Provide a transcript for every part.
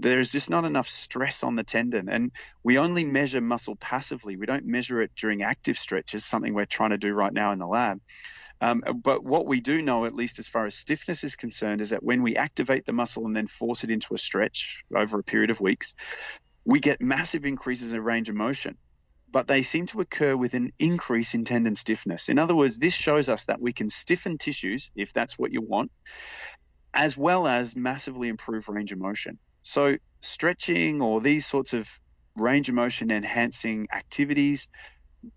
there's just not enough stress on the tendon. And we only measure muscle passively. We don't measure it during active stretches, something we're trying to do right now in the lab. Um, but what we do know, at least as far as stiffness is concerned, is that when we activate the muscle and then force it into a stretch over a period of weeks, we get massive increases in range of motion. But they seem to occur with an increase in tendon stiffness. In other words, this shows us that we can stiffen tissues, if that's what you want, as well as massively improve range of motion. So, stretching or these sorts of range of motion enhancing activities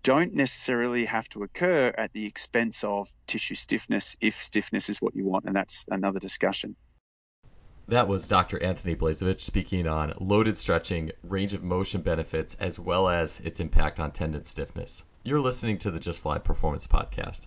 don't necessarily have to occur at the expense of tissue stiffness if stiffness is what you want. And that's another discussion. That was Dr. Anthony Blazevich speaking on loaded stretching, range of motion benefits, as well as its impact on tendon stiffness. You're listening to the Just Fly Performance Podcast.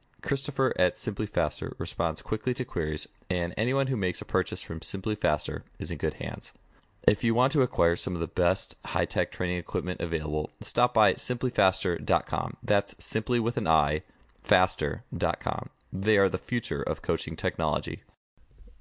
Christopher at Simply Faster responds quickly to queries, and anyone who makes a purchase from Simply Faster is in good hands. If you want to acquire some of the best high tech training equipment available, stop by simplyfaster.com. That's simply with an I, faster.com. They are the future of coaching technology.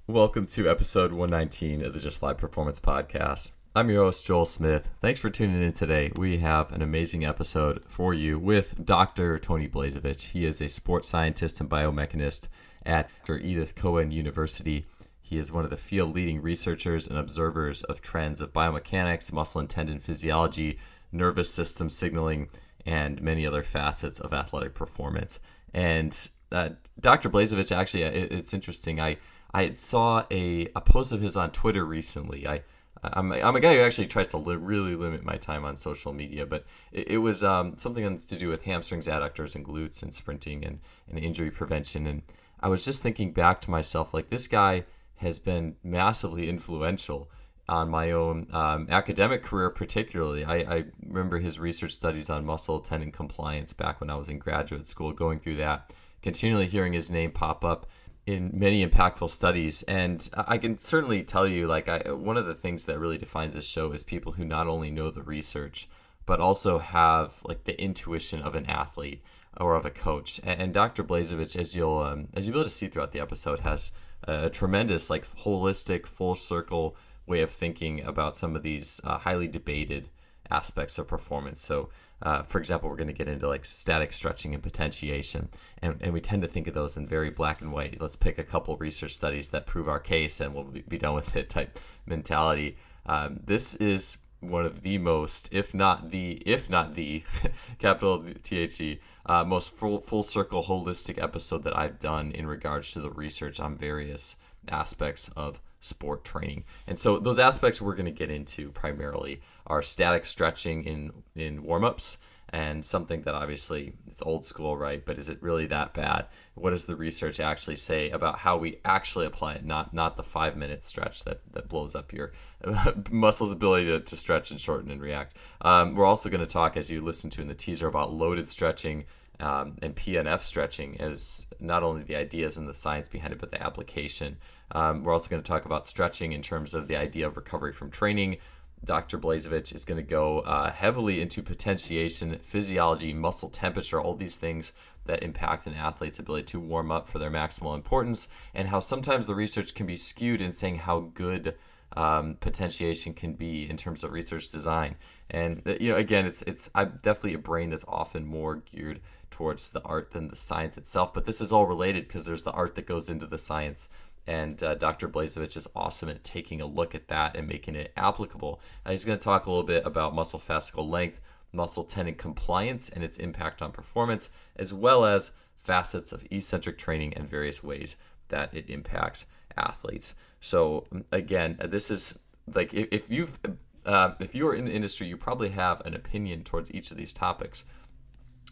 Welcome to episode 119 of the Just Fly Performance Podcast. I'm your host, Joel Smith. Thanks for tuning in today. We have an amazing episode for you with Dr. Tony Blazevich. He is a sports scientist and biomechanist at Dr. Edith Cowan University. He is one of the field leading researchers and observers of trends of biomechanics, muscle and tendon physiology, nervous system signaling, and many other facets of athletic performance. And uh, Dr. Blazevich, actually, it, it's interesting. I, I saw a, a post of his on Twitter recently. I I'm, I'm a guy who actually tries to li- really limit my time on social media, but it, it was um, something to do with hamstrings, adductors, and glutes, and sprinting and, and injury prevention. And I was just thinking back to myself, like this guy has been massively influential on my own um, academic career, particularly. I, I, remember his research studies on muscle tendon compliance back when I was in graduate school, going through that, continually hearing his name pop up in many impactful studies. And i can certainly tell you like I, one of the things that really defines this show is people who not only know the research but also have like the intuition of an athlete or of a coach. And, and dr blazevich as you'll um, as you'll be able to see throughout the episode has a tremendous like holistic full circle way of thinking about some of these uh, highly debated aspects of performance so uh, for example, we're going to get into like static stretching and potentiation, and, and we tend to think of those in very black and white. Let's pick a couple research studies that prove our case, and we'll be done with it type mentality. Um, this is one of the most, if not the, if not the, capital T H E, uh, most full full circle holistic episode that I've done in regards to the research on various aspects of sport training. And so those aspects we're going to get into primarily are static stretching in in warm-ups and something that obviously it's old school, right? But is it really that bad? What does the research actually say about how we actually apply it? Not not the five minute stretch that that blows up your muscles' ability to, to stretch and shorten and react. Um, we're also going to talk, as you listen to in the teaser, about loaded stretching. Um, and PNF stretching as not only the ideas and the science behind it, but the application. Um, we're also going to talk about stretching in terms of the idea of recovery from training. Dr. Blazevich is going to go uh, heavily into potentiation, physiology, muscle temperature, all these things that impact an athlete's ability to warm up for their maximal importance, and how sometimes the research can be skewed in saying how good um, potentiation can be in terms of research design. And uh, you know, again, it's it's I'm definitely a brain that's often more geared towards the art than the science itself. But this is all related because there's the art that goes into the science. And uh, Dr. Blazevich is awesome at taking a look at that and making it applicable. Uh, he's going to talk a little bit about muscle fascicle length, muscle tendon compliance, and its impact on performance, as well as facets of eccentric training and various ways that it impacts athletes. So again, this is like if, if you've uh, if you're in the industry, you probably have an opinion towards each of these topics.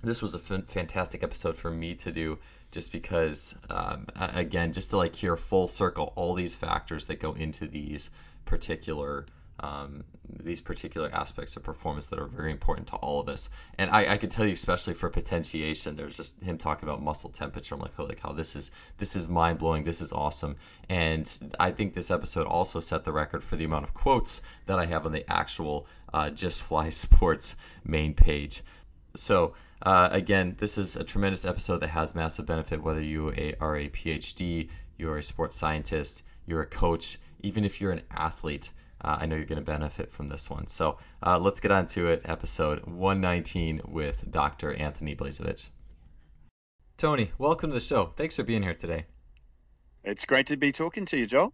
This was a f- fantastic episode for me to do, just because, um, again, just to like hear full circle all these factors that go into these particular um, these particular aspects of performance that are very important to all of us. And I, I could tell you, especially for potentiation, there's just him talking about muscle temperature. I'm like, holy cow, this is this is mind blowing. This is awesome. And I think this episode also set the record for the amount of quotes that I have on the actual uh, Just Fly Sports main page. So. Uh, again, this is a tremendous episode that has massive benefit whether you are a PhD, you're a sports scientist, you're a coach, even if you're an athlete uh, I know you're going to benefit from this one. So uh, let's get on to it. Episode 119 with Dr. Anthony Blazevich. Tony, welcome to the show. Thanks for being here today. It's great to be talking to you, Joel.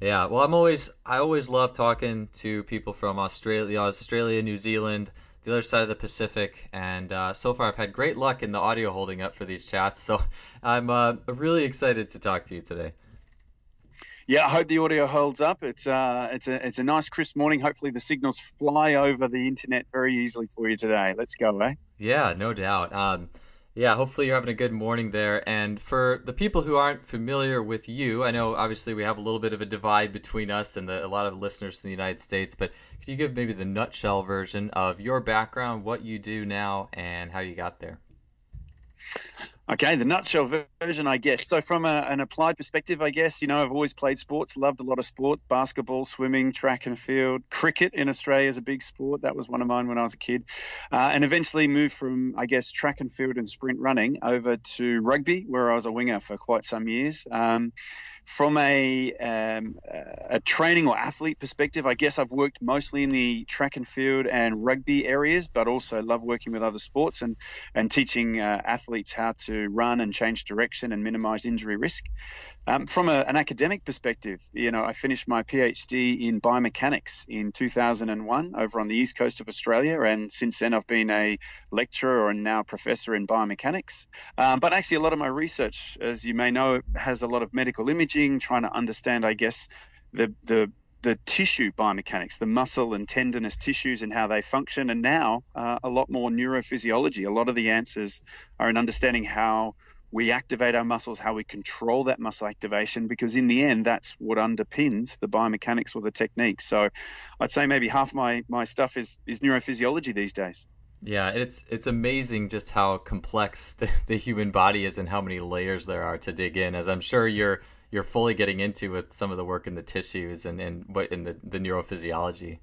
Yeah, well, I'm always I always love talking to people from Australia, Australia, New Zealand, the other side of the Pacific, and uh, so far I've had great luck in the audio holding up for these chats. So I'm uh, really excited to talk to you today yeah, I hope the audio holds up. It's uh, it's a it's a nice crisp morning. Hopefully, the signals fly over the internet very easily for you today. Let's go, eh? Yeah, no doubt. Um, yeah, hopefully you're having a good morning there. And for the people who aren't familiar with you, I know obviously we have a little bit of a divide between us and the, a lot of listeners in the United States, but could you give maybe the nutshell version of your background, what you do now, and how you got there? Okay, the nutshell version, I guess. So, from a, an applied perspective, I guess, you know, I've always played sports, loved a lot of sport basketball, swimming, track and field. Cricket in Australia is a big sport. That was one of mine when I was a kid. Uh, and eventually moved from, I guess, track and field and sprint running over to rugby, where I was a winger for quite some years. Um, from a, um, a training or athlete perspective, I guess I've worked mostly in the track and field and rugby areas, but also love working with other sports and, and teaching uh, athletes how to run and change direction and minimize injury risk. Um, from a, an academic perspective, you know, I finished my PhD in biomechanics in 2001 over on the east coast of Australia, and since then I've been a lecturer and now professor in biomechanics. Um, but actually, a lot of my research, as you may know, has a lot of medical imaging imaging, trying to understand, I guess, the the the tissue biomechanics, the muscle and tendinous tissues and how they function, and now uh, a lot more neurophysiology. A lot of the answers are in understanding how we activate our muscles, how we control that muscle activation, because in the end, that's what underpins the biomechanics or the technique. So I'd say maybe half my, my stuff is, is neurophysiology these days. Yeah, it's it's amazing just how complex the, the human body is and how many layers there are to dig in. As I'm sure you're you're fully getting into with some of the work in the tissues and, and what in the, the neurophysiology.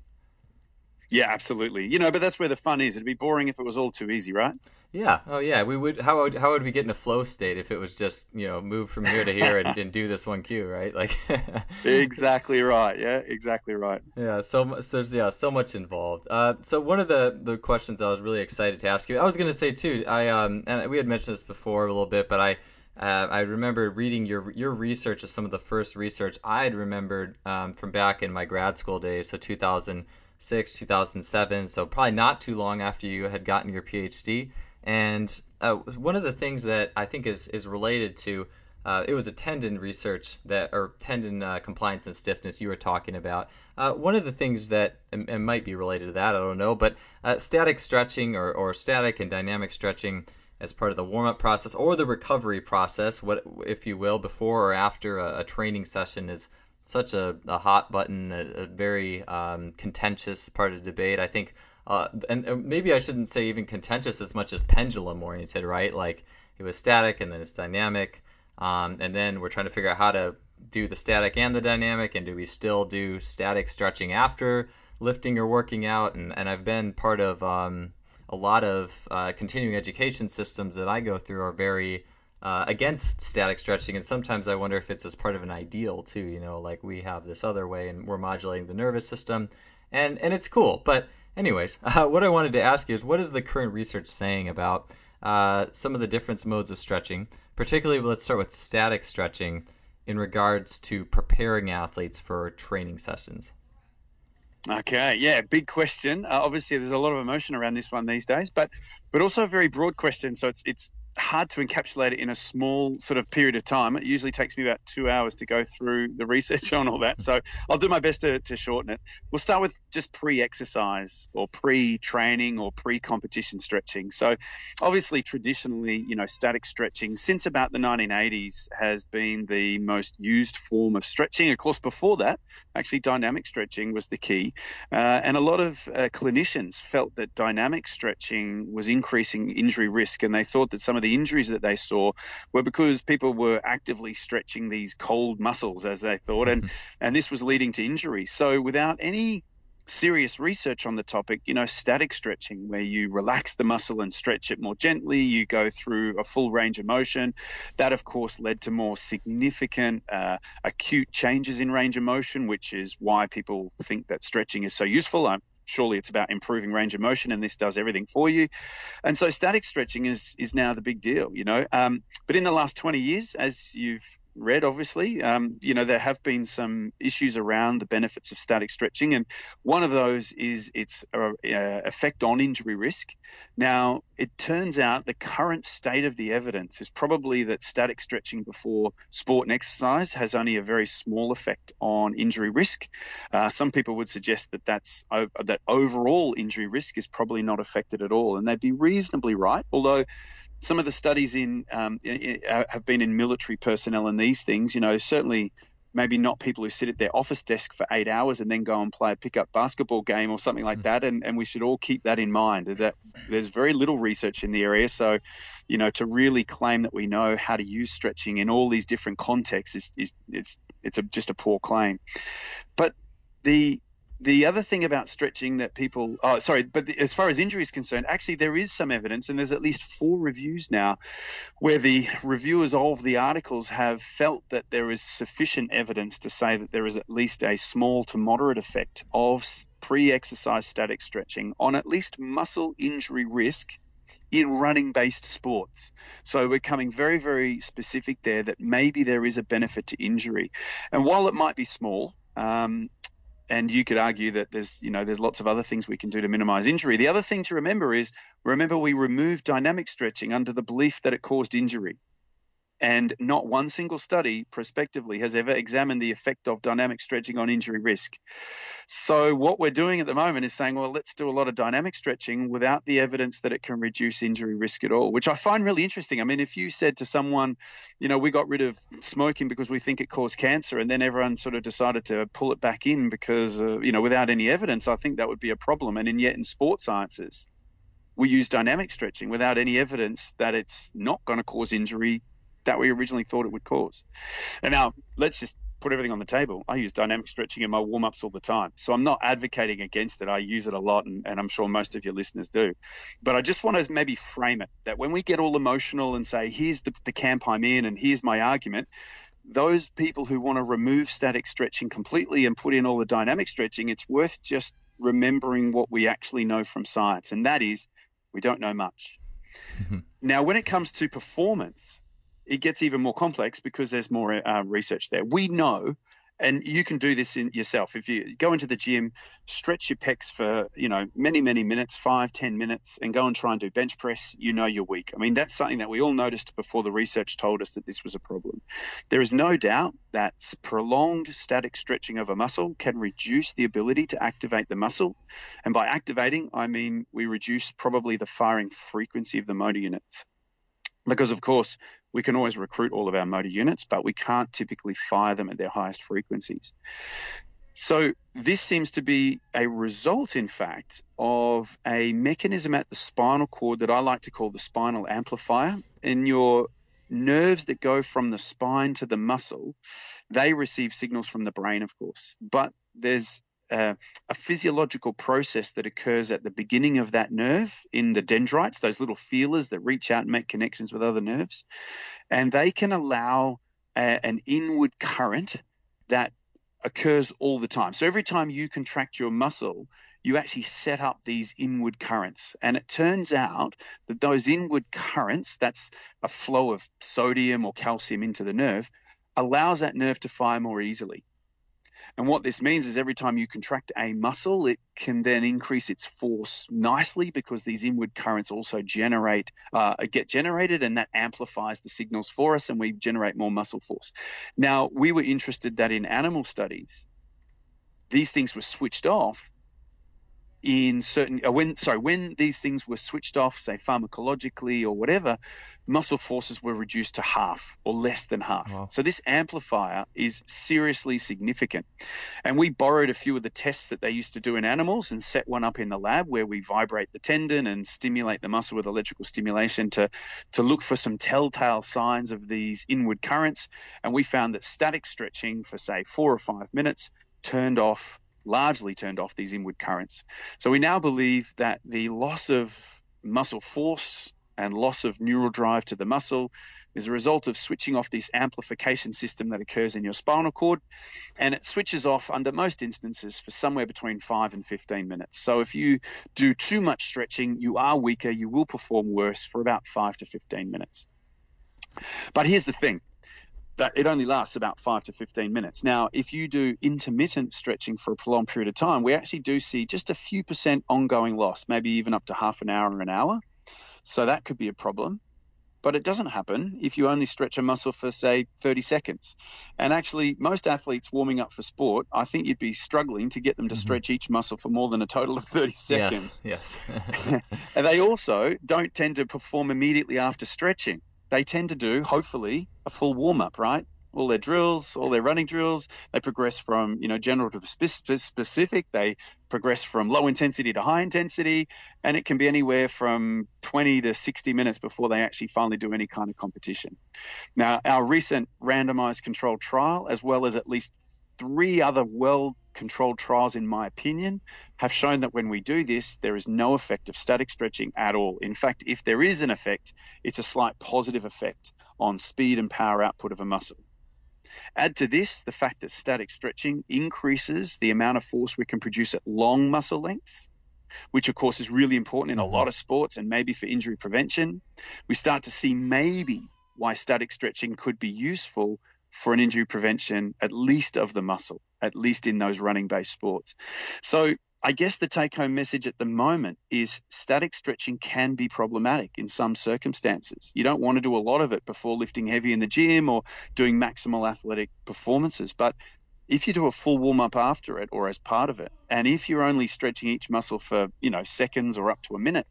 Yeah, absolutely. You know, but that's where the fun is. It'd be boring if it was all too easy, right? Yeah. Oh, yeah. We would. How would how would we get in a flow state if it was just you know move from here to here and, and do this one cue, right? Like. exactly right. Yeah. Exactly right. Yeah. So, so there's yeah so much involved. Uh, so one of the the questions I was really excited to ask you, I was going to say too. I um and we had mentioned this before a little bit, but I uh, I remember reading your your research as some of the first research I had remembered um, from back in my grad school days, so 2006, 2007, so probably not too long after you had gotten your PhD. And uh, one of the things that I think is is related to uh, it was a tendon research that or tendon uh, compliance and stiffness you were talking about. Uh, one of the things that and, might be related to that, I don't know, but uh, static stretching or, or static and dynamic stretching as part of the warm up process or the recovery process, what if you will, before or after a, a training session is such a, a hot button, a, a very um, contentious part of the debate. I think, uh, and, and, maybe I shouldn't say even contentious as much as pendulum oriented, right? Like it was static and then it's dynamic. Um, and then we're trying to figure out how to do the static and the dynamic. And do we still do static stretching after lifting or working out? And, and I've been part of um, a lot of uh, continuing education systems that I go through are very uh, against static stretching, and sometimes I wonder if it's as part of an ideal too. You know, like we have this other way, and we're modulating the nervous system, and and it's cool. But anyways, uh, what I wanted to ask you is, what is the current research saying about uh, some of the different modes of stretching? Particularly, let's start with static stretching in regards to preparing athletes for training sessions. Okay, yeah, big question. Uh, obviously, there's a lot of emotion around this one these days, but but also a very broad question. So it's it's hard to encapsulate it in a small sort of period of time. It usually takes me about two hours to go through the research on all that. So I'll do my best to, to shorten it. We'll start with just pre exercise or pre training or pre competition stretching. So obviously, traditionally, you know, static stretching since about the 1980s has been the most used form of stretching. Of course, before that, actually, dynamic stretching was the key. Uh, and a lot of uh, clinicians felt that dynamic stretching was increasing injury risk, and they thought that some of the injuries that they saw were because people were actively stretching these cold muscles, as they thought, and mm-hmm. and this was leading to injury. So without any serious research on the topic, you know, static stretching, where you relax the muscle and stretch it more gently, you go through a full range of motion. That, of course, led to more significant uh, acute changes in range of motion, which is why people think that stretching is so useful. I'm surely it's about improving range of motion and this does everything for you and so static stretching is is now the big deal you know um, but in the last 20 years as you've read, obviously. Um, you know, there have been some issues around the benefits of static stretching, and one of those is its uh, effect on injury risk. Now, it turns out the current state of the evidence is probably that static stretching before sport and exercise has only a very small effect on injury risk. Uh, some people would suggest that that's that overall injury risk is probably not affected at all, and they'd be reasonably right. Although some of the studies in um, uh, have been in military personnel and these things. You know, certainly maybe not people who sit at their office desk for eight hours and then go and play a pickup basketball game or something like mm. that. And, and we should all keep that in mind that there's very little research in the area. So, you know, to really claim that we know how to use stretching in all these different contexts is, is it's, it's a, just a poor claim. But the the other thing about stretching that people, oh, sorry, but the, as far as injury is concerned, actually there is some evidence, and there's at least four reviews now where the reviewers of the articles have felt that there is sufficient evidence to say that there is at least a small to moderate effect of pre exercise static stretching on at least muscle injury risk in running based sports. So we're coming very, very specific there that maybe there is a benefit to injury. And while it might be small, um, and you could argue that there's you know there's lots of other things we can do to minimize injury. The other thing to remember is remember we removed dynamic stretching under the belief that it caused injury and not one single study prospectively has ever examined the effect of dynamic stretching on injury risk. So, what we're doing at the moment is saying, well, let's do a lot of dynamic stretching without the evidence that it can reduce injury risk at all, which I find really interesting. I mean, if you said to someone, you know, we got rid of smoking because we think it caused cancer, and then everyone sort of decided to pull it back in because, uh, you know, without any evidence, I think that would be a problem. And, yet, in sports sciences, we use dynamic stretching without any evidence that it's not going to cause injury that we originally thought it would cause. And now let's just put everything on the table. I use dynamic stretching in my warm ups all the time. So I'm not advocating against it. I use it a lot, and, and, I'm sure most of your listeners do. But I just want to maybe frame it that when we get all emotional and say, here's the, the camp I'm in, and here's my argument, those people who want to remove static stretching completely and put in all the dynamic stretching, it's worth just remembering what we actually know from science, and that is we don't know much. Mm-hmm. Now, when it comes to performance, it gets even more complex because there's more uh, research there. We know, and you can do this in yourself. If you go into the gym, stretch your pecs for you know many many minutes, five ten minutes, and go and try and do bench press, you know you're weak. I mean that's something that we all noticed before the research told us that this was a problem. There is no doubt that prolonged static stretching of a muscle can reduce the ability to activate the muscle, and by activating I mean we reduce probably the firing frequency of the motor units because of course we can always recruit all of our motor units but we can't typically fire them at their highest frequencies. So this seems to be a result in fact of a mechanism at the spinal cord that i like to call the spinal amplifier. In your nerves that go from the spine to the muscle they receive signals from the brain of course. But there's uh, a physiological process that occurs at the beginning of that nerve in the dendrites, those little feelers that reach out and make connections with other nerves. And they can allow a, an inward current that occurs all the time. So every time you contract your muscle, you actually set up these inward currents. And it turns out that those inward currents, that's a flow of sodium or calcium into the nerve, allows that nerve to fire more easily. And what this means is every time you contract a muscle, it can then increase its force nicely because these inward currents also generate, uh, get generated, and that amplifies the signals for us, and we generate more muscle force. Now, we were interested that in animal studies, these things were switched off in certain uh, when sorry when these things were switched off say pharmacologically or whatever muscle forces were reduced to half or less than half. Wow. so this amplifier is seriously significant. And we borrowed a few of the tests that they used to do in animals and set one up in the lab where we vibrate the tendon and stimulate the muscle with electrical stimulation to to look for some telltale signs of these inward currents. And we found that static stretching for say 4 or 5 minutes turned off largely turned off these inward currents. So we now believe that the loss of muscle force and loss of neural drive to the muscle is a result of switching off this amplification system that occurs in your spinal cord. And it switches off under most instances for somewhere between 5 and 15 minutes. So if you do too much stretching, you are weaker, you will perform worse for about 5 to 15 minutes. But here's the thing that it only lasts about five to 15 minutes. Now, if you do intermittent stretching for a prolonged period of time, we actually do see just a few percent ongoing loss, maybe even up to half an hour or an hour. So that could be a problem. But it doesn't happen if you only stretch a muscle for, say, 30 seconds. And actually, most athletes warming up for sport, I think you'd be struggling to get them to mm-hmm. stretch each muscle for more than a total of 30 seconds. Yes. yes. and they also don't tend to perform immediately after stretching they tend to do, hopefully, a full warm up, right? All their drills, all their running drills, they progress from you know general to specific. They progress from low intensity to high intensity, and it can be anywhere from 20 to 60 minutes before they actually finally do any kind of competition. Now, our recent randomized controlled trial, as well as at least three other well controlled trials, in my opinion, have shown that when we do this, there is no effect of static stretching at all. In fact, if there is an effect, it's a slight positive effect on speed and power output of a muscle. Add to this the fact that static stretching increases the amount of force we can produce at long muscle lengths, which of course is really important in a lot of sports and maybe for injury prevention. We start to see maybe why static stretching could be useful for an injury prevention, at least of the muscle, at least in those running based sports. So I guess the take home message at the moment is static stretching can be problematic in some circumstances. You don't want to do a lot of it before lifting heavy in the gym or doing maximal athletic performances. But if you do a full warm up after it or as part of it, and if you're only stretching each muscle for, you know, seconds or up to a minute,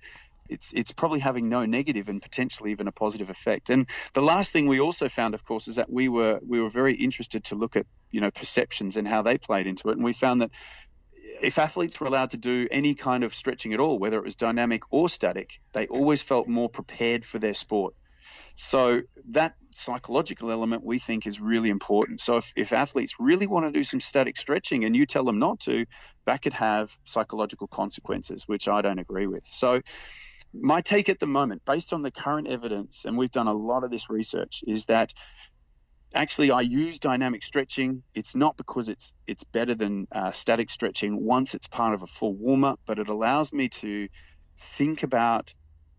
it's it's probably having no negative and potentially even a positive effect. And the last thing we also found, of course, is that we were we were very interested to look at you know perceptions and how they played into it, and we found that if athletes were allowed to do any kind of stretching at all, whether it was dynamic or static, they always felt more prepared for their sport. So that psychological element we think is really important. So if, if athletes really want to do some static stretching and you tell them not to, that could have psychological consequences, which I don't agree with. So my take at the moment, based on the current evidence, and we've done a lot of this research, is that actually I use dynamic stretching. It's not because it's it's better than uh, static stretching once it's part of a full warm up, but it allows me to think about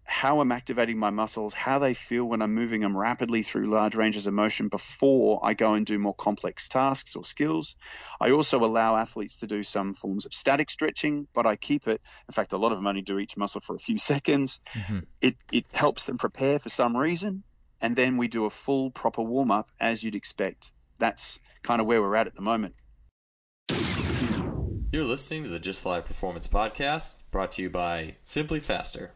how I'm activating my muscles, how they feel when I'm moving them rapidly through large ranges of motion before I go and do more complex tasks or skills. I also allow athletes to do some forms of static stretching, but I keep it. In fact, a lot of them only do each muscle for a few seconds. Mm-hmm. It, it helps them prepare for some reason. And then we do a full, proper warm up as you'd expect. That's kind of where we're at at the moment. You're listening to the Just Fly Performance Podcast, brought to you by Simply Faster.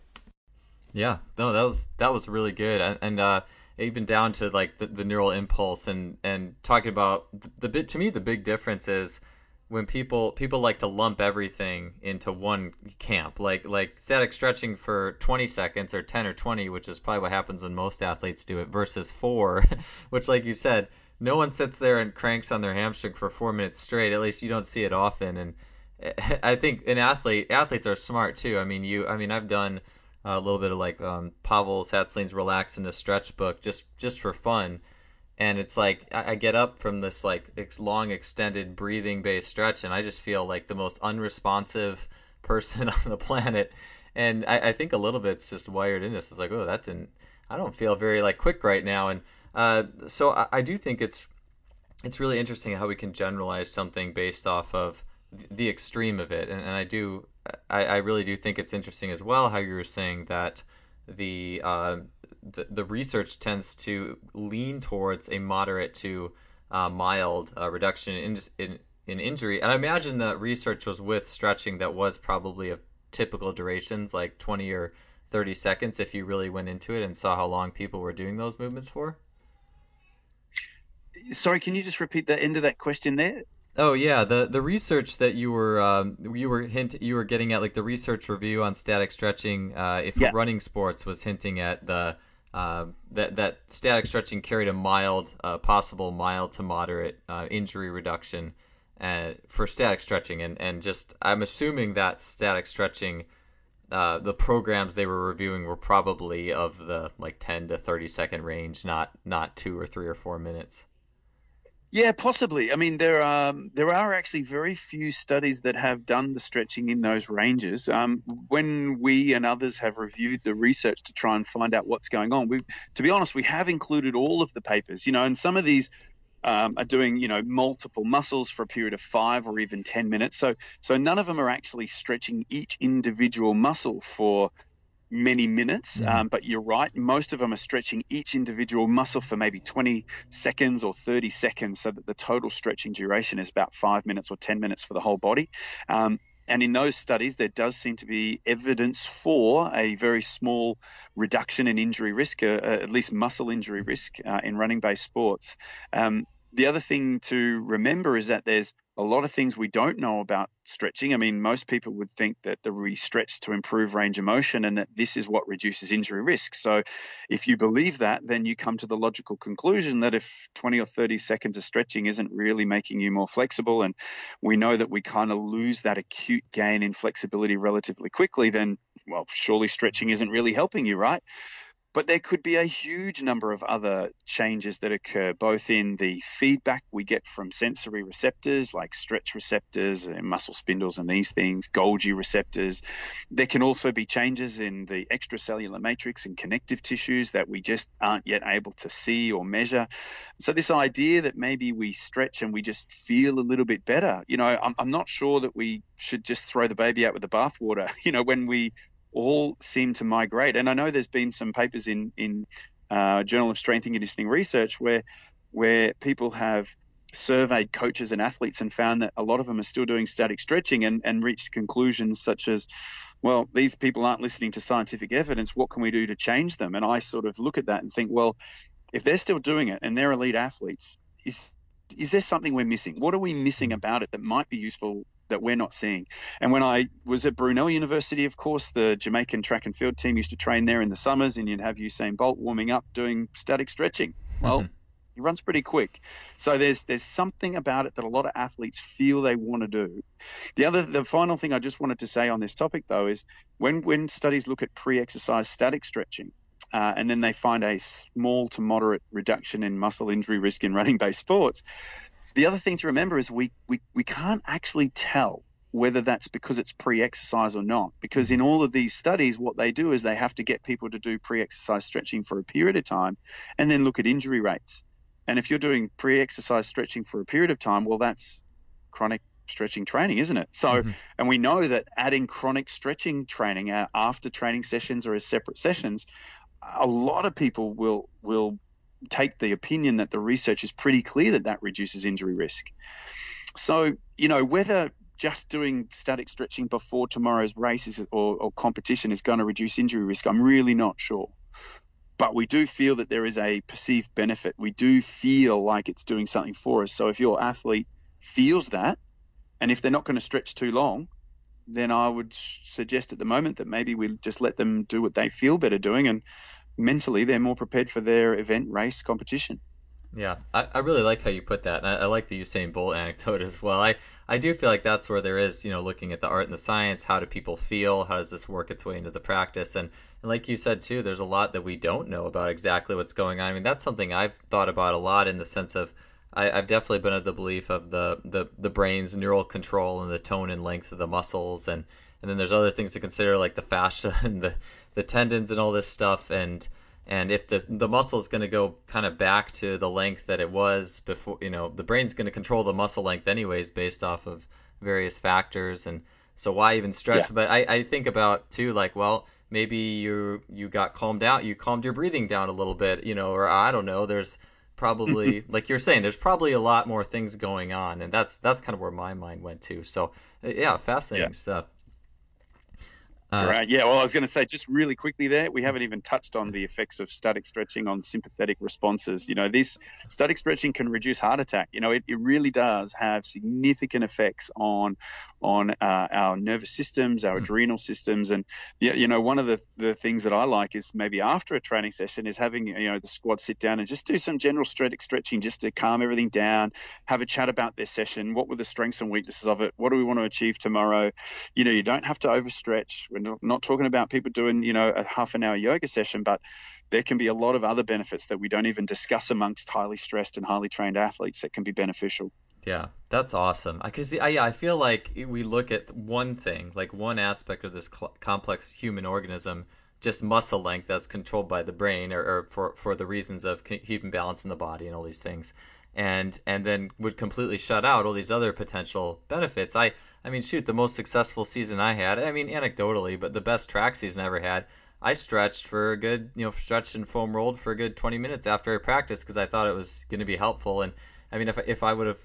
Yeah, no, that was that was really good, and, and uh, even down to like the, the neural impulse and and talking about the, bit to me the big difference is when people people like to lump everything into one camp like like static stretching for 20 seconds or 10 or 20 which is probably what happens when most athletes do it versus 4 which like you said no one sits there and cranks on their hamstring for 4 minutes straight at least you don't see it often and I think an athlete athletes are smart too. I mean, you. I mean, I've done a little bit of like um, Pavel Tsatsouline's "Relax in a Stretch" book just just for fun, and it's like I, I get up from this like ex- long extended breathing based stretch, and I just feel like the most unresponsive person on the planet. And I, I think a little bit it's just wired in us. It's like, oh, that didn't. I don't feel very like quick right now, and uh, so I, I do think it's it's really interesting how we can generalize something based off of the extreme of it, and, and I do, I, I really do think it's interesting as well how you were saying that the, uh, the the research tends to lean towards a moderate to uh, mild uh, reduction in, in in injury, and I imagine that research was with stretching that was probably of typical durations, like twenty or thirty seconds, if you really went into it and saw how long people were doing those movements for. Sorry, can you just repeat the end of that question there? Oh yeah, the the research that you were um, you were hint you were getting at like the research review on static stretching uh, if yeah. running sports was hinting at the uh, that that static stretching carried a mild uh, possible mild to moderate uh, injury reduction uh, for static stretching and and just I'm assuming that static stretching uh, the programs they were reviewing were probably of the like 10 to 30 second range not not two or three or four minutes yeah, possibly. I mean, there are there are actually very few studies that have done the stretching in those ranges. Um, when we and others have reviewed the research to try and find out what's going on, we, to be honest, we have included all of the papers. You know, and some of these um, are doing you know multiple muscles for a period of five or even ten minutes. So so none of them are actually stretching each individual muscle for many minutes. Mm. Um, but you're right, most of them are stretching each individual muscle for maybe 20 seconds or 30 seconds, so that the total stretching duration is about five minutes or 10 minutes for the whole body. Um, and in those studies, there does seem to be evidence for a very small reduction in injury risk, uh, uh at least muscle injury risk, uh, in running based sports. Um, the other thing to remember is that there's a lot of things we don't know about stretching. I mean, most people would think that the we stretch to improve range of motion and that this is what reduces injury risk. So, if you believe that, then you come to the logical conclusion that if 20 or 30 seconds of stretching isn't really making you more flexible, and we know that we kind of lose that acute gain in flexibility relatively quickly, then, well, surely stretching isn't really helping you, right? But there could be a huge number of other changes that occur, both in the feedback we get from sensory receptors like stretch receptors and muscle spindles and these things, Golgi receptors. There can also be changes in the extracellular matrix and connective tissues that we just aren't yet able to see or measure. So, this idea that maybe we stretch and we just feel a little bit better, you know, I'm, I'm not sure that we should just throw the baby out with the bathwater. You know, when we all seem to migrate. And I know there's been some papers in in uh, Journal of Strength and Conditioning Research where where people have surveyed coaches and athletes and found that a lot of them are still doing static stretching and, and reached conclusions such as, well, these people aren't listening to scientific evidence. What can we do to change them? And I sort of look at that and think, well, if they're still doing it and they're elite athletes, is is there something we're missing? What are we missing about it that might be useful that we're not seeing. And when I was at Brunel University, of course, the Jamaican track and field team used to train there in the summers, and you'd have Usain Bolt warming up doing static stretching. Well, mm-hmm. he runs pretty quick, so there's there's something about it that a lot of athletes feel they want to do. The other, the final thing I just wanted to say on this topic though is when when studies look at pre-exercise static stretching. Uh, and then they find a small to moderate reduction in muscle injury risk in running based sports the other thing to remember is we, we, we can't actually tell whether that's because it's pre-exercise or not because in all of these studies what they do is they have to get people to do pre-exercise stretching for a period of time and then look at injury rates. And if you're doing pre-exercise stretching for a period of time well that's chronic stretching training isn't it? So mm-hmm. and we know that adding chronic stretching training uh, after training sessions or as separate sessions a lot of people will will take the opinion that the research is pretty clear that that reduces injury risk. So, you know, whether just doing static stretching before tomorrow's races or, or competition is going to reduce injury risk, I'm really not sure. But we do feel that there is a perceived benefit. We do feel like it's doing something for us. So if your athlete feels that, and if they're not going to stretch too long, then I would suggest at the moment that maybe we just let them do what they feel better doing and mentally they're more prepared for their event race competition. Yeah, I, I really like how you put that. And I, I like the Usain Bolt anecdote as well. I, I do feel like that's where there is, you know, looking at the art and the science. How do people feel? How does this work its way into the practice? And, and like you said, too, there's a lot that we don't know about exactly what's going on. I mean, that's something I've thought about a lot in the sense of I, have definitely been of the belief of the, the, the brain's neural control and the tone and length of the muscles. And, and then there's other things to consider like the fascia and the, the tendons and all this stuff. And, and if the the muscle is going to go kind of back to the length that it was before you know the brain's going to control the muscle length anyways based off of various factors and so why even stretch yeah. but I, I think about too like well maybe you you got calmed down you calmed your breathing down a little bit you know or i don't know there's probably mm-hmm. like you're saying there's probably a lot more things going on and that's that's kind of where my mind went to so uh, yeah fascinating yeah. stuff uh, right. Yeah. Well, I was going to say just really quickly there, we haven't even touched on the effects of static stretching on sympathetic responses. You know, this static stretching can reduce heart attack. You know, it, it really does have significant effects on on uh, our nervous systems, our mm. adrenal systems, and yeah, you know, one of the the things that I like is maybe after a training session is having you know the squad sit down and just do some general static stretching just to calm everything down, have a chat about their session. What were the strengths and weaknesses of it? What do we want to achieve tomorrow? You know, you don't have to overstretch we're not talking about people doing, you know, a half an hour yoga session, but there can be a lot of other benefits that we don't even discuss amongst highly stressed and highly trained athletes that can be beneficial. Yeah, that's awesome. Because I, I feel like we look at one thing, like one aspect of this cl- complex human organism, just muscle length that's controlled by the brain, or, or for for the reasons of keeping balance in the body and all these things, and and then would completely shut out all these other potential benefits. I I mean, shoot, the most successful season I had, I mean, anecdotally, but the best track season I ever had, I stretched for a good, you know, stretched and foam rolled for a good 20 minutes after I practiced because I thought it was going to be helpful. And I mean, if, if I would have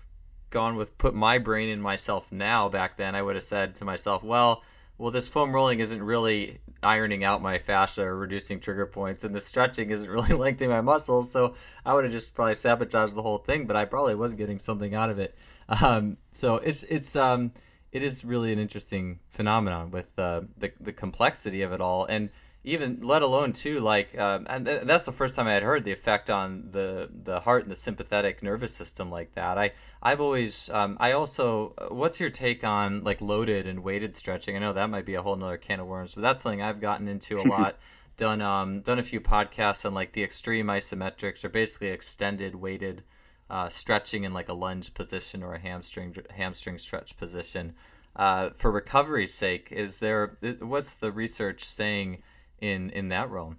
gone with put my brain in myself now back then, I would have said to myself, well, well, this foam rolling isn't really ironing out my fascia or reducing trigger points, and the stretching isn't really lengthening my muscles. So I would have just probably sabotaged the whole thing, but I probably was getting something out of it. Um, so it's it's um, it is really an interesting phenomenon with uh, the the complexity of it all, and even let alone too like um, and th- that's the first time I had heard the effect on the the heart and the sympathetic nervous system like that. I I've always um, I also what's your take on like loaded and weighted stretching? I know that might be a whole nother can of worms, but that's something I've gotten into a lot. done um done a few podcasts on like the extreme isometrics or basically extended weighted uh, stretching in like a lunge position or a hamstring hamstring stretch position. Uh, for recovery's sake, is there what's the research saying in in that realm?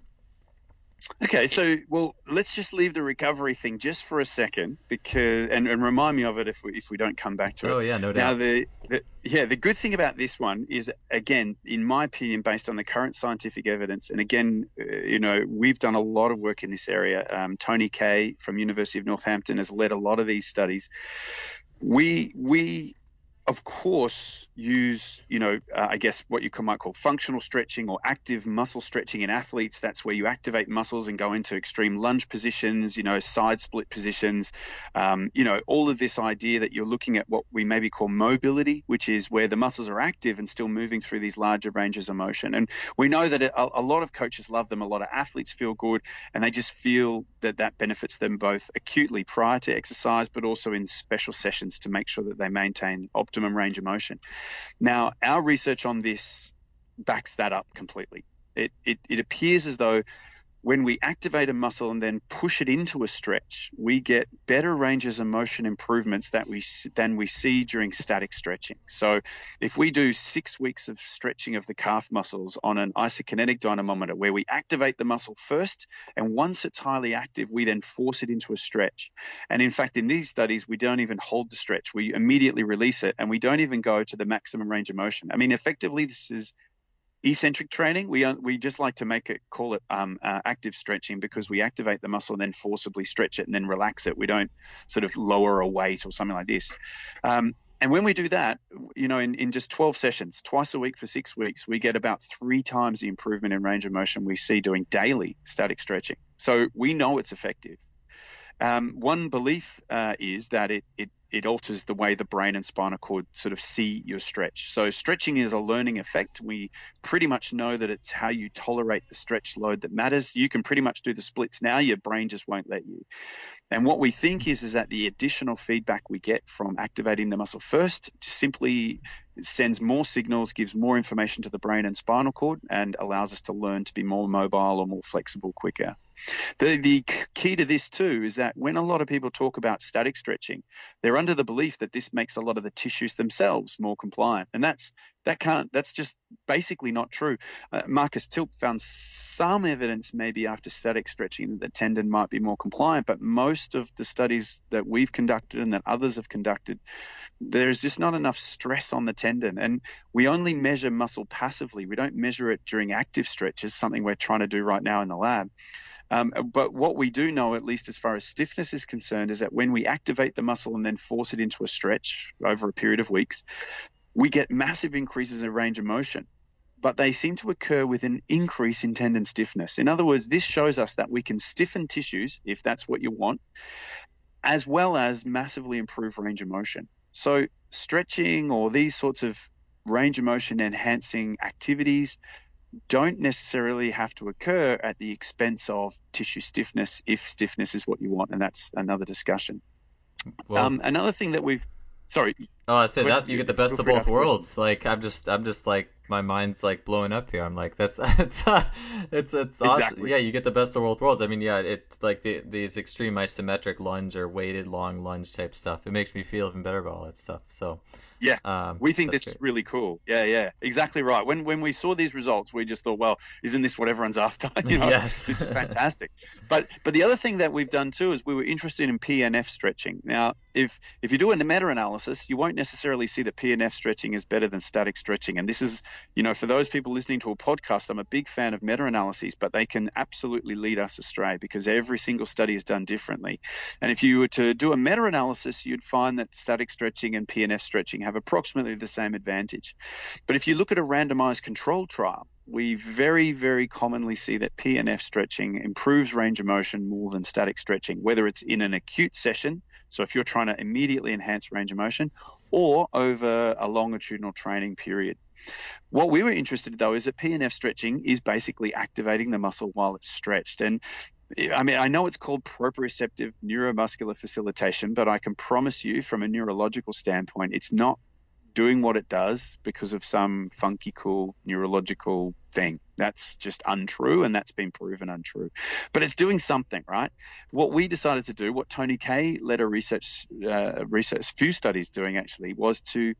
Okay, so well, let's just leave the recovery thing just for a second, because and, and remind me of it if we if we don't come back to it. Oh yeah, no doubt. Now the, the yeah the good thing about this one is again, in my opinion, based on the current scientific evidence, and again, uh, you know, we've done a lot of work in this area. Um, Tony Kay from University of Northampton has led a lot of these studies. We we of course, use, you know, uh, I guess what you might call functional stretching or active muscle stretching in athletes. That's where you activate muscles and go into extreme lunge positions, you know, side split positions. Um, you know, all of this idea that you're looking at what we maybe call mobility, which is where the muscles are active and still moving through these larger ranges of motion. And we know that a, a lot of coaches love them, a lot of athletes feel good, and they just feel that that benefits them both acutely prior to exercise, but also in special sessions to make sure that they maintain optimal optimum range of motion. Now, our research on this backs that up completely. It, it, it appears as though when we activate a muscle and then push it into a stretch, we get better ranges of motion improvements that we than we see during static stretching. So, if we do six weeks of stretching of the calf muscles on an isokinetic dynamometer, where we activate the muscle first, and once it's highly active, we then force it into a stretch. And in fact, in these studies, we don't even hold the stretch; we immediately release it, and we don't even go to the maximum range of motion. I mean, effectively, this is eccentric training. We we just like to make it call it um, uh, active stretching because we activate the muscle and then forcibly stretch it and then relax it. We don't sort of lower a weight or something like this. Um, and when we do that you know in, in just 12 sessions twice a week for six weeks we get about three times the improvement in range of motion we see doing daily static stretching. So we know it's effective. Um, one belief uh, is that it, it it alters the way the brain and spinal cord sort of see your stretch. So stretching is a learning effect. We pretty much know that it's how you tolerate the stretch load that matters. You can pretty much do the splits now. Your brain just won't let you. And what we think is is that the additional feedback we get from activating the muscle first just simply sends more signals, gives more information to the brain and spinal cord, and allows us to learn to be more mobile or more flexible quicker. The, the key to this too is that when a lot of people talk about static stretching, they're under the belief that this makes a lot of the tissues themselves more compliant, and that's that can't that's just basically not true. Uh, Markus Tilp found some evidence maybe after static stretching that the tendon might be more compliant, but most of the studies that we've conducted and that others have conducted, there's just not enough stress on the tendon, and we only measure muscle passively. We don't measure it during active stretches, something we're trying to do right now in the lab. Um, but what we do know, at least as far as stiffness is concerned, is that when we activate the muscle and then force it into a stretch over a period of weeks, we get massive increases in range of motion. But they seem to occur with an increase in tendon stiffness. In other words, this shows us that we can stiffen tissues, if that's what you want, as well as massively improve range of motion. So, stretching or these sorts of range of motion enhancing activities don't necessarily have to occur at the expense of tissue stiffness if stiffness is what you want, and that's another discussion. Well, um, another thing that we've sorry. Oh, I said that you get the best of both worlds. Like I'm just, I'm just like my mind's like blowing up here. I'm like, that's it's uh, it's it's awesome. Exactly. Yeah, you get the best of both worlds. I mean, yeah, it's like the, these extreme isometric lunge or weighted long lunge type stuff. It makes me feel even better about all that stuff. So yeah, um, we think this great. is really cool. Yeah, yeah, exactly right. When when we saw these results, we just thought, well, isn't this what everyone's after? you know, yes. this is fantastic. but but the other thing that we've done too is we were interested in PNF stretching. Now, if if you do a meta-analysis, you won't necessarily see that PNF stretching is better than static stretching. And this is, you know, for those people listening to a podcast, I'm a big fan of meta-analyses, but they can absolutely lead us astray because every single study is done differently. And if you were to do a meta-analysis, you'd find that static stretching and PNF stretching have approximately the same advantage. But if you look at a randomized controlled trial, we very, very commonly see that PNF stretching improves range of motion more than static stretching, whether it's in an acute session, so if you're trying to immediately enhance range of motion, or over a longitudinal training period. What we were interested in, though, is that PNF stretching is basically activating the muscle while it's stretched. And I mean, I know it's called proprioceptive neuromuscular facilitation, but I can promise you from a neurological standpoint, it's not doing what it does because of some funky, cool neurological thing. That's just untrue, and that's been proven untrue. But it's doing something, right? What we decided to do, what Tony Kay led a research, uh, research few studies doing actually, was to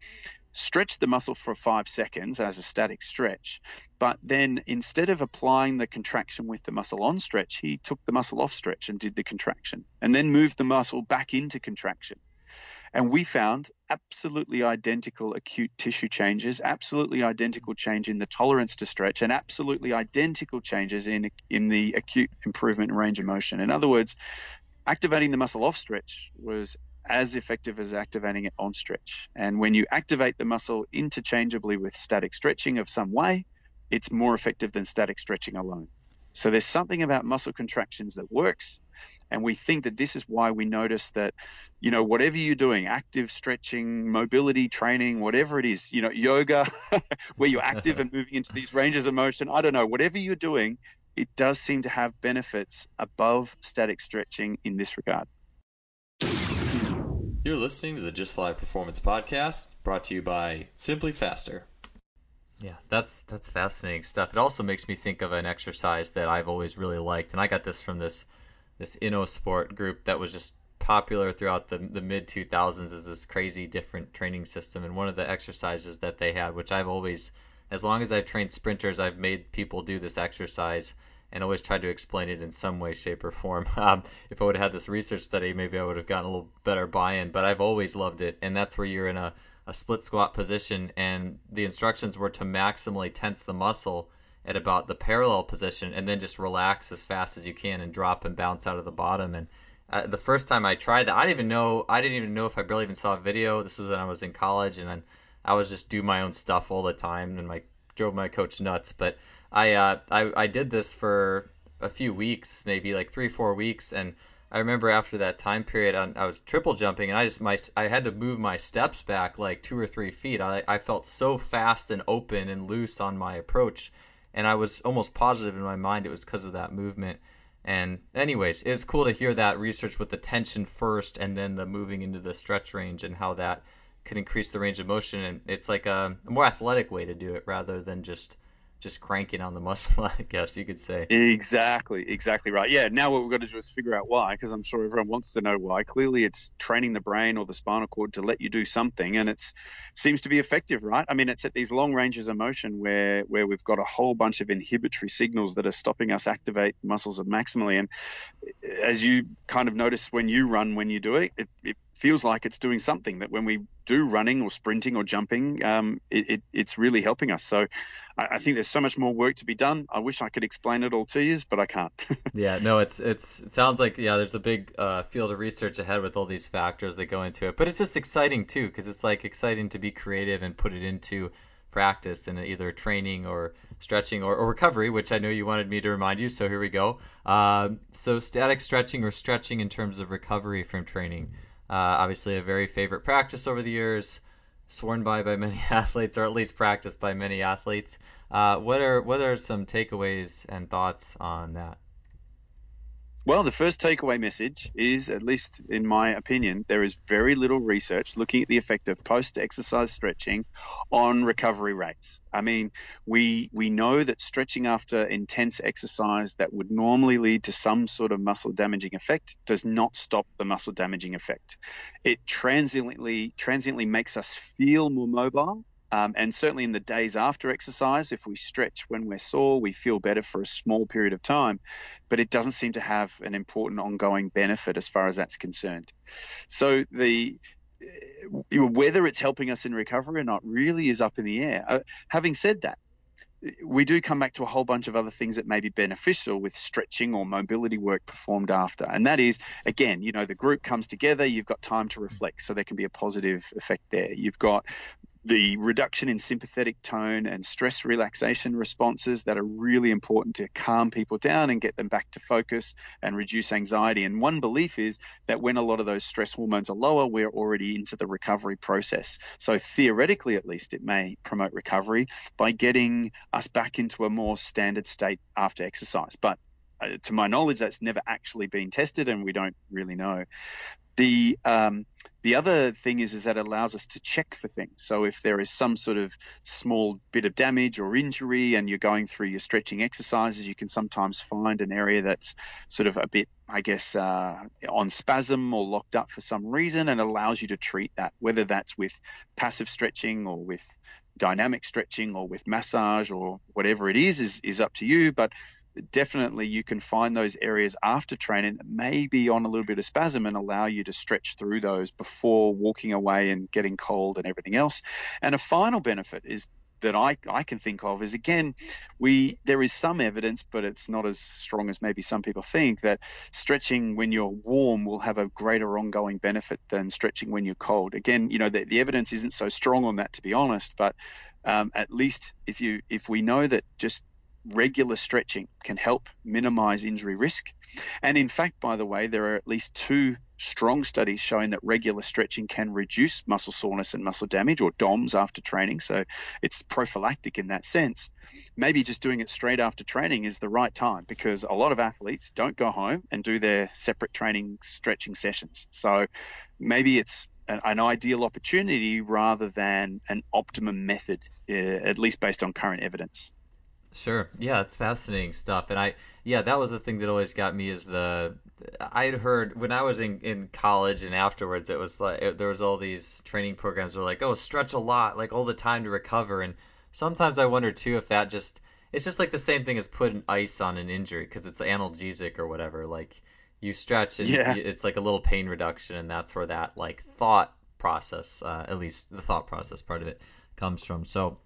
stretch the muscle for five seconds as a static stretch. But then instead of applying the contraction with the muscle on stretch, he took the muscle off stretch and did the contraction, and then moved the muscle back into contraction. And we found absolutely identical acute tissue changes, absolutely identical change in the tolerance to stretch, and absolutely identical changes in, in the acute improvement in range of motion. In other words, activating the muscle off stretch was as effective as activating it on stretch. And when you activate the muscle interchangeably with static stretching of some way, it's more effective than static stretching alone. So there's something about muscle contractions that works. And we think that this is why we notice that, you know, whatever you're doing, active stretching, mobility training, whatever it is, you know, yoga, where you're active and moving into these ranges of motion, I don't know, whatever you're doing, it does seem to have benefits above static stretching in this regard. You're listening to the Just Fly Performance Podcast, brought to you by SimpliFaster. Yeah, that's that's fascinating stuff. It also makes me think of an exercise that I've always really liked, and I got this from this this InnoSport group that was just popular throughout the the mid 2000s as this crazy different training system. And one of the exercises that they had, which I've always, as long as I've trained sprinters, I've made people do this exercise and always tried to explain it in some way, shape, or form. Um, if I would have had this research study, maybe I would have gotten a little better buy-in. But I've always loved it, and that's where you're in a a split squat position, and the instructions were to maximally tense the muscle at about the parallel position, and then just relax as fast as you can and drop and bounce out of the bottom. And uh, the first time I tried that, I didn't even know. I didn't even know if I barely even saw a video. This was when I was in college, and I was just do my own stuff all the time, and my drove my coach nuts. But I uh, I I did this for a few weeks, maybe like three four weeks, and I remember after that time period, I was triple jumping, and I just my I had to move my steps back like two or three feet. I I felt so fast and open and loose on my approach, and I was almost positive in my mind it was because of that movement. And anyways, it's cool to hear that research with the tension first, and then the moving into the stretch range and how that could increase the range of motion. And it's like a, a more athletic way to do it rather than just just cranking on the muscle, I guess you could say. Exactly, exactly right. Yeah, now what we've got to do is figure out why, because I'm sure everyone wants to know why. Clearly, it's training the brain or the spinal cord to let you do something, and it seems to be effective, right? I mean, it's at these long ranges of motion where where we've got a whole bunch of inhibitory signals that are stopping us activate muscles maximally. And eh, as you kind of notice when you run, when you do it, it, it feels like it's doing something that when we do running or sprinting or jumping, um, it, it, it's really helping us. So I, I, think there's so much more work to be done. I wish I could explain it all to you, but I can't. yeah, no, it's it's it sounds like yeah, there's a big uh, field of research ahead with all these factors that go into it. But it's just exciting too because it's like exciting to be creative and put it into practice in either training or stretching or, or, recovery, which I know you wanted me to remind you. So here we go. Um, so static stretching or stretching in terms of recovery from training. Uh, obviously, a very favorite practice over the years, sworn by by many athletes, or at least practiced by many athletes. Uh, what are what are some takeaways and thoughts on that? Well, the first takeaway message is, at least in my opinion, there is very little research looking at the effect of post-exercise stretching on recovery rates. I mean, we we know that stretching after intense exercise that would normally lead to some sort of muscle damaging effect does not stop the muscle damaging effect. It transiently transiently makes us feel more mobile um, and certainly in the days after exercise, if we stretch when we're sore, we feel better for a small period of time, but it doesn't seem to have an important ongoing benefit as far as that's concerned. So the uh, whether it's helping us in recovery or not really is up in the air. Uh, having said that, we do come back to a whole bunch of other things that may be beneficial with stretching or mobility work performed after. And that is, again, you know, the group comes together, you've got time to reflect, so there can be a positive effect there. You've got the reduction in sympathetic tone and stress relaxation responses that are really important to calm people down and get them back to focus and reduce anxiety. And one belief is that when a lot of those stress hormones are lower, we're already into the recovery process. So theoretically, at least, it may promote recovery by getting us back into a more standard state after exercise. But uh, to my knowledge, that's never actually been tested, and we don't really know. The um, the other thing is is that it allows us to check for things. So if there is some sort of small bit of damage or injury, and you're going through your stretching exercises, you can sometimes find an area that's sort of a bit, I guess, uh, on spasm or locked up for some reason, and allows you to treat that, whether that's with passive stretching or with dynamic stretching or with massage or whatever it is is is up to you but definitely you can find those areas after training that may be on a little bit of spasm and allow you to stretch through those before walking away and getting cold and everything else. And a final benefit is that I, I can think of is again we there is some evidence but it's not as strong as maybe some people think that stretching when you're warm will have a greater ongoing benefit than stretching when you're cold. Again you know the, the evidence isn't so strong on that to be honest but um, at least if you if we know that just regular stretching can help minimize injury risk. And in fact, by the way, there are at least two strong studies showing that regular stretching can reduce muscle soreness and muscle damage or DOMS after training. So it's prophylactic in that sense. Maybe just doing it straight after training is the right time because a lot of athletes don't go home and do their separate training stretching sessions. So maybe it's an, an ideal opportunity rather than an optimum method, uh, at least based on current evidence. Sure. Yeah, it's fascinating stuff. And I, yeah, that was the thing that always got me is the, I had heard when I was in, in college and afterwards, it was like, it, there was all these training programs were like, oh, stretch a lot, like all the time to recover. And sometimes I wonder too if that just, it's just like the same thing as putting ice on an injury because it's analgesic or whatever. Like you stretch and yeah. it's like a little pain reduction. And that's where that like thought process, uh, at least the thought process part of it comes from. So,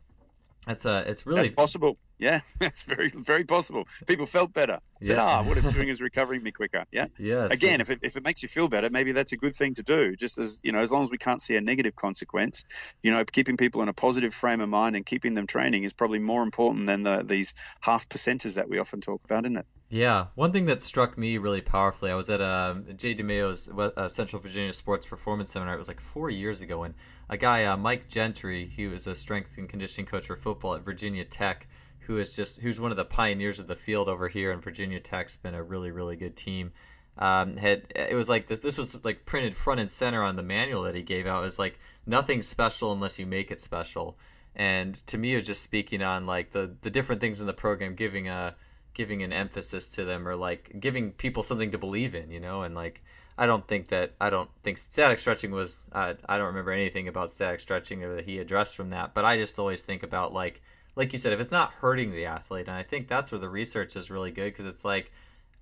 that's uh, it's really That's possible. Yeah, it's very, very possible. People felt better. Said, yeah. ah, what it's doing is recovering me quicker. Yeah. Yeah. Again, if it, if it makes you feel better, maybe that's a good thing to do. Just as you know, as long as we can't see a negative consequence, you know, keeping people in a positive frame of mind and keeping them training is probably more important than the, these half percenters that we often talk about, isn't it? Yeah, one thing that struck me really powerfully, I was at um, Jay DeMayo's uh, Central Virginia Sports Performance Seminar. It was like four years ago, and a guy, uh, Mike Gentry, he was a strength and conditioning coach for football at Virginia Tech, who is just who's one of the pioneers of the field over here, and Virginia Tech's been a really really good team. Um, had it was like this, this was like printed front and center on the manual that he gave out. It was like nothing special unless you make it special. And to me, it was just speaking on like the the different things in the program, giving a giving an emphasis to them or like giving people something to believe in, you know, and like I don't think that I don't think static stretching was uh, I don't remember anything about static stretching or that he addressed from that, but I just always think about like like you said if it's not hurting the athlete, and I think that's where the research is really good because it's like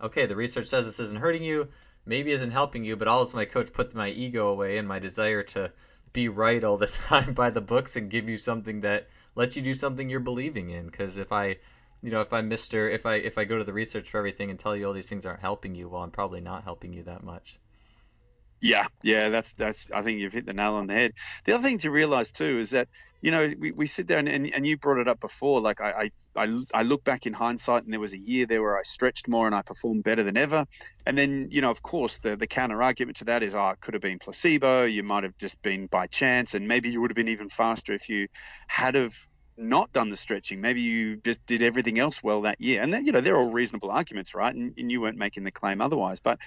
okay, the research says this isn't hurting you, maybe isn't helping you, but also my coach put my ego away and my desire to be right all the time by the books and give you something that lets you do something you're believing in because if I you know if i'm mister if i if i go to the research for everything and tell you all these things aren't helping you well i'm probably not helping you that much. Yeah yeah that's that's i think you've hit the nail on the head. The other thing to realize too is that you know we, we sit there and, and, and you brought it up before like I, I, I i look back in hindsight and there was a year there where i stretched more and i performed better than ever. And then you know of course the the counter argument to that is oh it could have been placebo you might have just been by chance and maybe you would have been even faster if you had have not done the stretching. Maybe you just did everything else well that year. And then, you know, they're all reasonable arguments, right? And, and, you weren't making the claim otherwise. But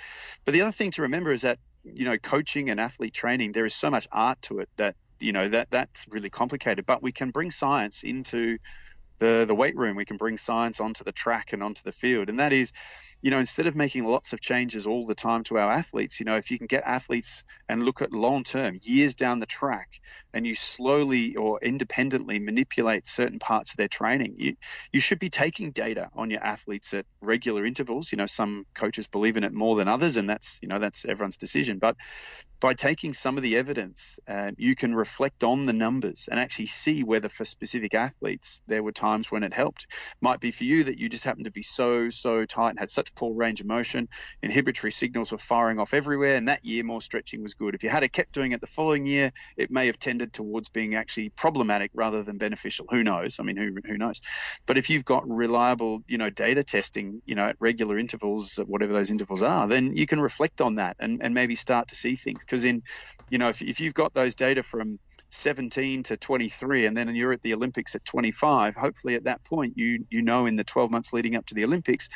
but the other thing to remember is that, you know, coaching and athlete training, there is so much art to it that, you know, that that's really complicated. But we can bring science into the the weight room. We can bring science onto the track and onto the field. And that is you know, instead of making lots of changes all the time to our athletes, you know, if you can get athletes and look at long term, years down the track, and you slowly or independently manipulate certain parts of their training, you, you should be taking data on your athletes at regular intervals. You know, some coaches believe in it more than others, and that's, you know, that's everyone's decision. But by taking some of the evidence, um, you can reflect on the numbers and actually see whether for specific athletes there were times when it helped. Might be for you that you just happened to be so, so tight and had such poor range of motion. Inhibitory signals were firing off everywhere, and that year more stretching was good. If you had kept doing it the following year, it may have tended towards being actually problematic rather than beneficial. Who knows? I mean, who who knows? But if you've got reliable, you know, data testing, you know, at regular intervals, whatever those intervals are, then you can reflect on that and, and maybe start to see things. Because in, you know, if, if you've got those data from 17 to 23 and then you're at the olympics at 25 hopefully at that point you you know in the 12 months leading up to the olympics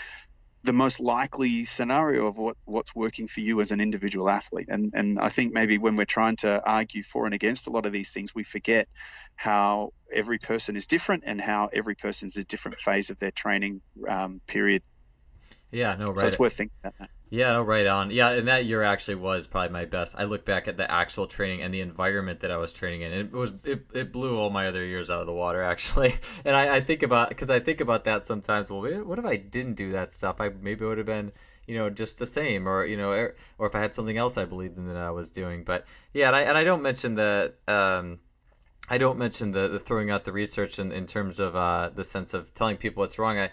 the most likely scenario of what, what's working for you as an individual athlete. And, and I think maybe when we're trying to argue for and against a lot of these things, we forget how every person is different and how every person's a different phase of their training um, period. Yeah, no, right. So it's worth thinking about that. Yeah, no, right on. Yeah, and that year actually was probably my best. I look back at the actual training and the environment that I was training in. It was it, it blew all my other years out of the water actually. And I, I think about because I think about that sometimes. Well, what if I didn't do that stuff? I maybe would have been you know just the same, or you know, er, or if I had something else I believed in that I was doing. But yeah, and I and I don't mention the um, I don't mention the, the throwing out the research in, in terms of uh, the sense of telling people what's wrong. I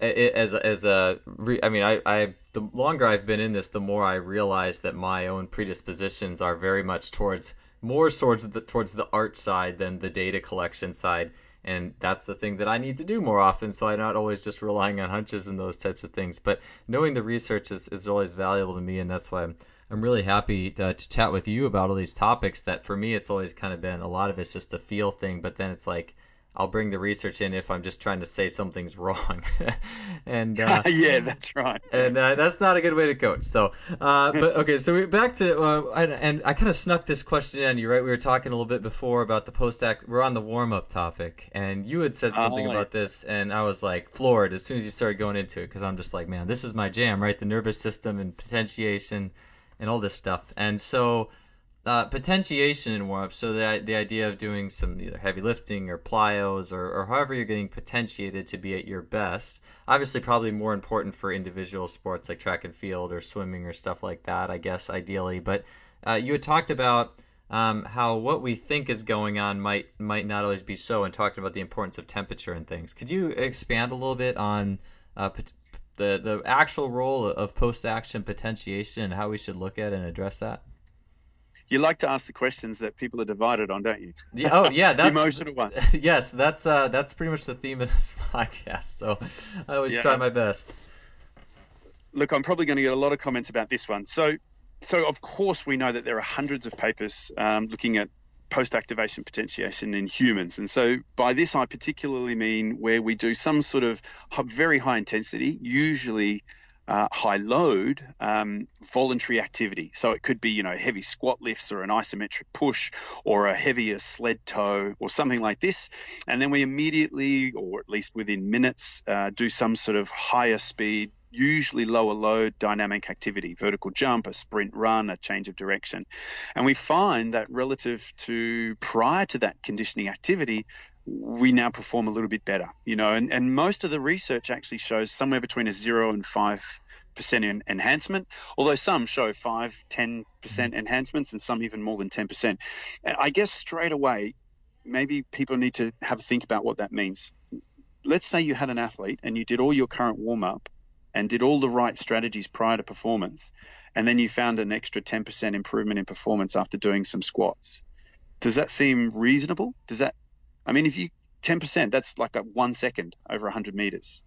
it, as as a I mean I, I the longer I've been in this the more I realize that my own predispositions are very much towards more towards the towards the art side than the data collection side. And that's the thing that I need to do more often so I'm not always just relying on hunches and those types of things. But knowing the research is, is always valuable to me and that's why I'm I'm really happy to, to chat with you about all these topics that for me it's always kind of been a lot of it's just a feel thing but then it's like I'll bring the research in if I'm just trying to say something's wrong. and uh, yeah, that's right. And uh, that's not a good way to coach. So, uh, but okay, so we back to uh, and, and, I kind of snuck this question in. You right? We were talking a little bit before about the post act. We're on the warm up topic, and you had said something oh, about this, and I was like floored as soon as you started going into it because I'm just like, man, this is my jam, right? The nervous system and potentiation and all this stuff, and so uh, potentiation in warm up. So the the idea of doing some either heavy lifting or plyos or, or however you're getting potentiated to be at your best. Obviously, probably more important for individual sports like track and field or swimming or stuff like that. I guess ideally, but uh, you had talked about. Um, how what we think is going on might might not always be so, and talking about the importance of temperature and things. Could you expand a little bit on uh, the the actual role of post action potentiation and how we should look at and address that? You like to ask the questions that people are divided on, don't you? Yeah, oh yeah, that's the emotional one. yes, that's uh, that's pretty much the theme of this podcast. So I always yeah. try my best. look, I'm probably going to get a lot of comments about this one. So, so of course we know that there are hundreds of papers um, looking at post-activation potentiation in humans. And so by this, I particularly mean where we do some sort of very high intensity, usually uh, high load um, voluntary activity. So it could be, you know, heavy squat lifts or an isometric push or a heavier sled tow or something like this. And then we immediately, or at least within minutes, uh, do some sort of higher speed usually lower load dynamic activity, vertical jump, a sprint run, a change of direction. And we find that relative to prior to that conditioning activity, we now perform a little bit better, you know, and, and most of the research actually shows somewhere between a zero and five percent enhancement, although some show five, 10% mm-hmm. enhancements and some even more than 10%. I guess straight away, maybe people need to have a think about what that means. Let's say you had an athlete and you did all your current warm up and did all the right strategies prior to performance, and then you found an extra 10% improvement in performance after doing some squats. Does that seem reasonable? Does that, I mean, if you 10%, that's like a one second over 100 meters.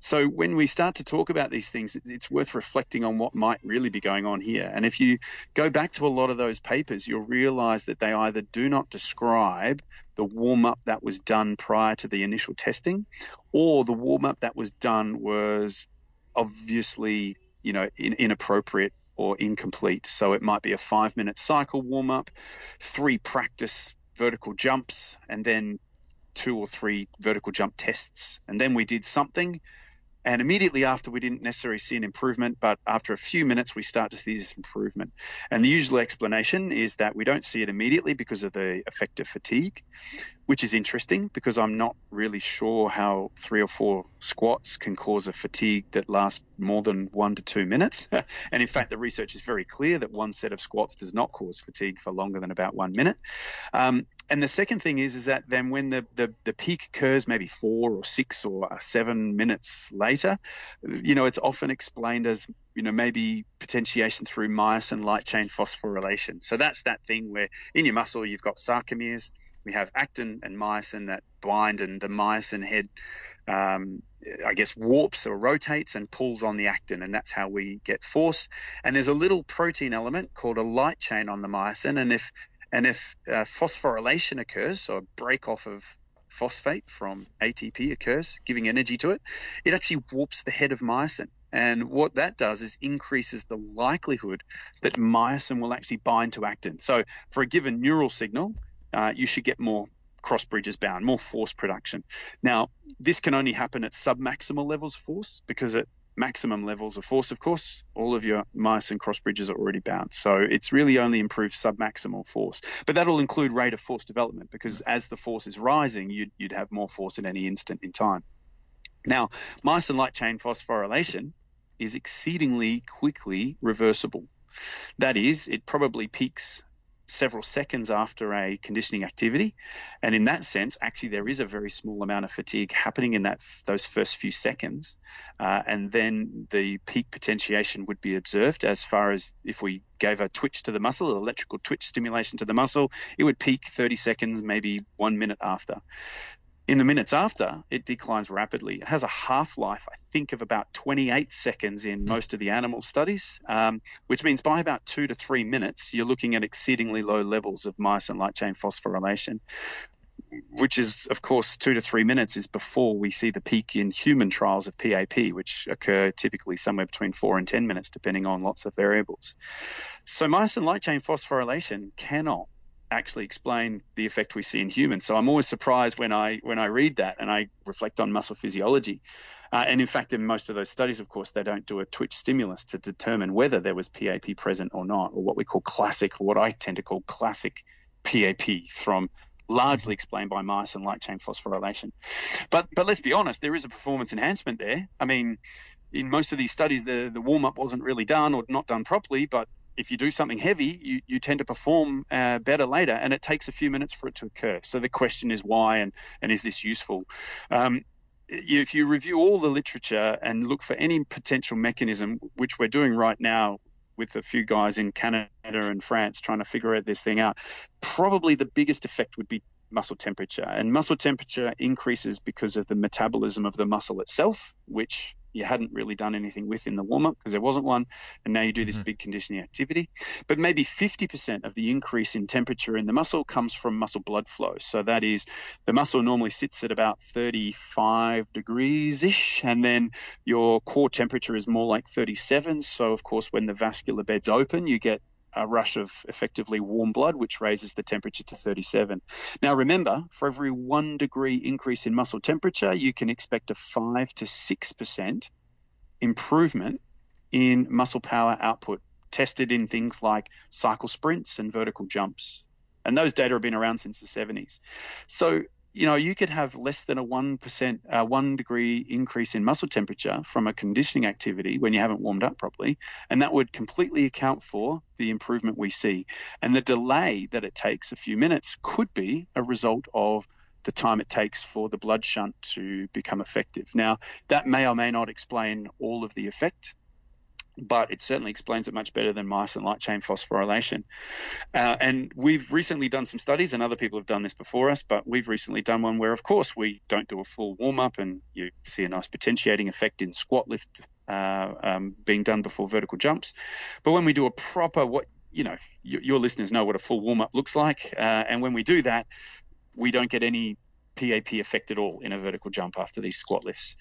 So when we start to talk about these things, it's worth reflecting on what might really be going on here. And if you go back to a lot of those papers, you'll realize that they either do not describe the warm up that was done prior to the initial testing, or the warm up that was done was obviously, you know, in, inappropriate or incomplete. So it might be a five minute cycle warm up, three practice vertical jumps, and then two or three vertical jump tests. And then we did something and immediately after, we didn't necessarily see an improvement, but after a few minutes, we start to see this improvement. And the usual explanation is that we don't see it immediately because of the effect of fatigue, which is interesting because I'm not really sure how three or four squats can cause a fatigue that lasts more than one to two minutes. and in fact, the research is very clear that one set of squats does not cause fatigue for longer than about one minute. Um, and the second thing is is that then when the, the, the peak occurs maybe four or six or seven minutes later, you know, it's often explained as you know maybe potentiation through myosin light chain phosphorylation. So that's that thing where in your muscle you've got sarcomeres, we have actin and myosin that bind, and the myosin head, um, I guess, warps or rotates and pulls on the actin, and that's how we get force. And there's a little protein element called a light chain on the myosin, and if and if uh, phosphorylation occurs, so a break off of phosphate from ATP occurs, giving energy to it, it actually warps the head of myosin. And what that does is increases the likelihood that myosin will actually bind to actin. So for a given neural signal, uh, you should get more cross bridges bound, more force production. Now, this can only happen at submaximal levels of force because at maximum levels of force, of course, all of your myosin cross bridges are already bound. So it's really only improved submaximal force. But that'll include rate of force development because mm. as the force is rising, you'd, you'd have more force at any instant in time. Now, myosin light chain phosphorylation is exceedingly quickly reversible. That is, it probably peaks several seconds after a conditioning activity. And in that sense, actually, there is a very small amount of fatigue happening in that those first few seconds. Uh, and then the peak potentiation would be observed as far as if we gave a twitch to the muscle, electrical twitch stimulation to the muscle, it would peak 30 seconds, maybe one minute after. In the minutes after, it declines rapidly. It has a half life, I think, of about 28 seconds in hmm. most of the animal studies, um, which means by about two to three minutes, you're looking at exceedingly low levels of myosin light chain phosphorylation, which is, of course, two to three minutes is before we see the peak in human trials of PAP, which occur typically somewhere between four and 10 minutes, depending on lots of variables. So, myosin light chain phosphorylation cannot actually explain the effect we see in humans. So I'm always surprised when I when I read that and I reflect on muscle physiology. Uh, and in fact, in most of those studies, of course, they don't do a twitch stimulus to determine whether there was PAP present or not, or what we call classic, or what I tend to call classic PAP from largely explained by myosin light chain phosphorylation. But but let's be honest, there is a performance enhancement there. I mean, in most of these studies, the the warm up wasn't really done or not done properly, but if you do something heavy, you, you tend to perform uh, better later, and it takes a few minutes for it to occur. So the question is why, and and is this useful? Um, if you review all the literature and look for any potential mechanism, which we're doing right now with a few guys in Canada and France trying to figure out this thing out, probably the biggest effect would be muscle temperature. And muscle temperature increases because of the metabolism of the muscle itself, which you hadn't really done anything with in the warm up because there wasn't one, and now you do this mm-hmm. big conditioning activity. But maybe 50% of the increase in temperature in the muscle comes from muscle blood flow. So that is the muscle normally sits at about 35 degrees ish, and then your core temperature is more like 37. So, of course, when the vascular bed's open, you get a rush of effectively warm blood, which raises the temperature to 37. Now, remember, for every one degree increase in muscle temperature, you can expect a 5 to 6% improvement in muscle power output, tested in things like cycle sprints and vertical jumps. And those data have been around since the 70s. So, you know, you could have less than a 1%, uh, one degree increase in muscle temperature from a conditioning activity when you haven't warmed up properly. And that would completely account for the improvement we see. And the delay that it takes, a few minutes, could be a result of the time it takes for the blood shunt to become effective. Now, that may or may not explain all of the effect but it certainly explains it much better than myosin light chain phosphorylation. Uh, and we've recently done some studies, and other people have done this before us, but we've recently done one where, of course, we don't do a full warm up, and you see a nice potentiating effect in squat lift uh, um, being done before vertical jumps. But when we do a proper, what you know, your listeners know what a full warm up looks like, uh, and when we do that, we don't get any PAP effect at all in a vertical jump after these squat lifts.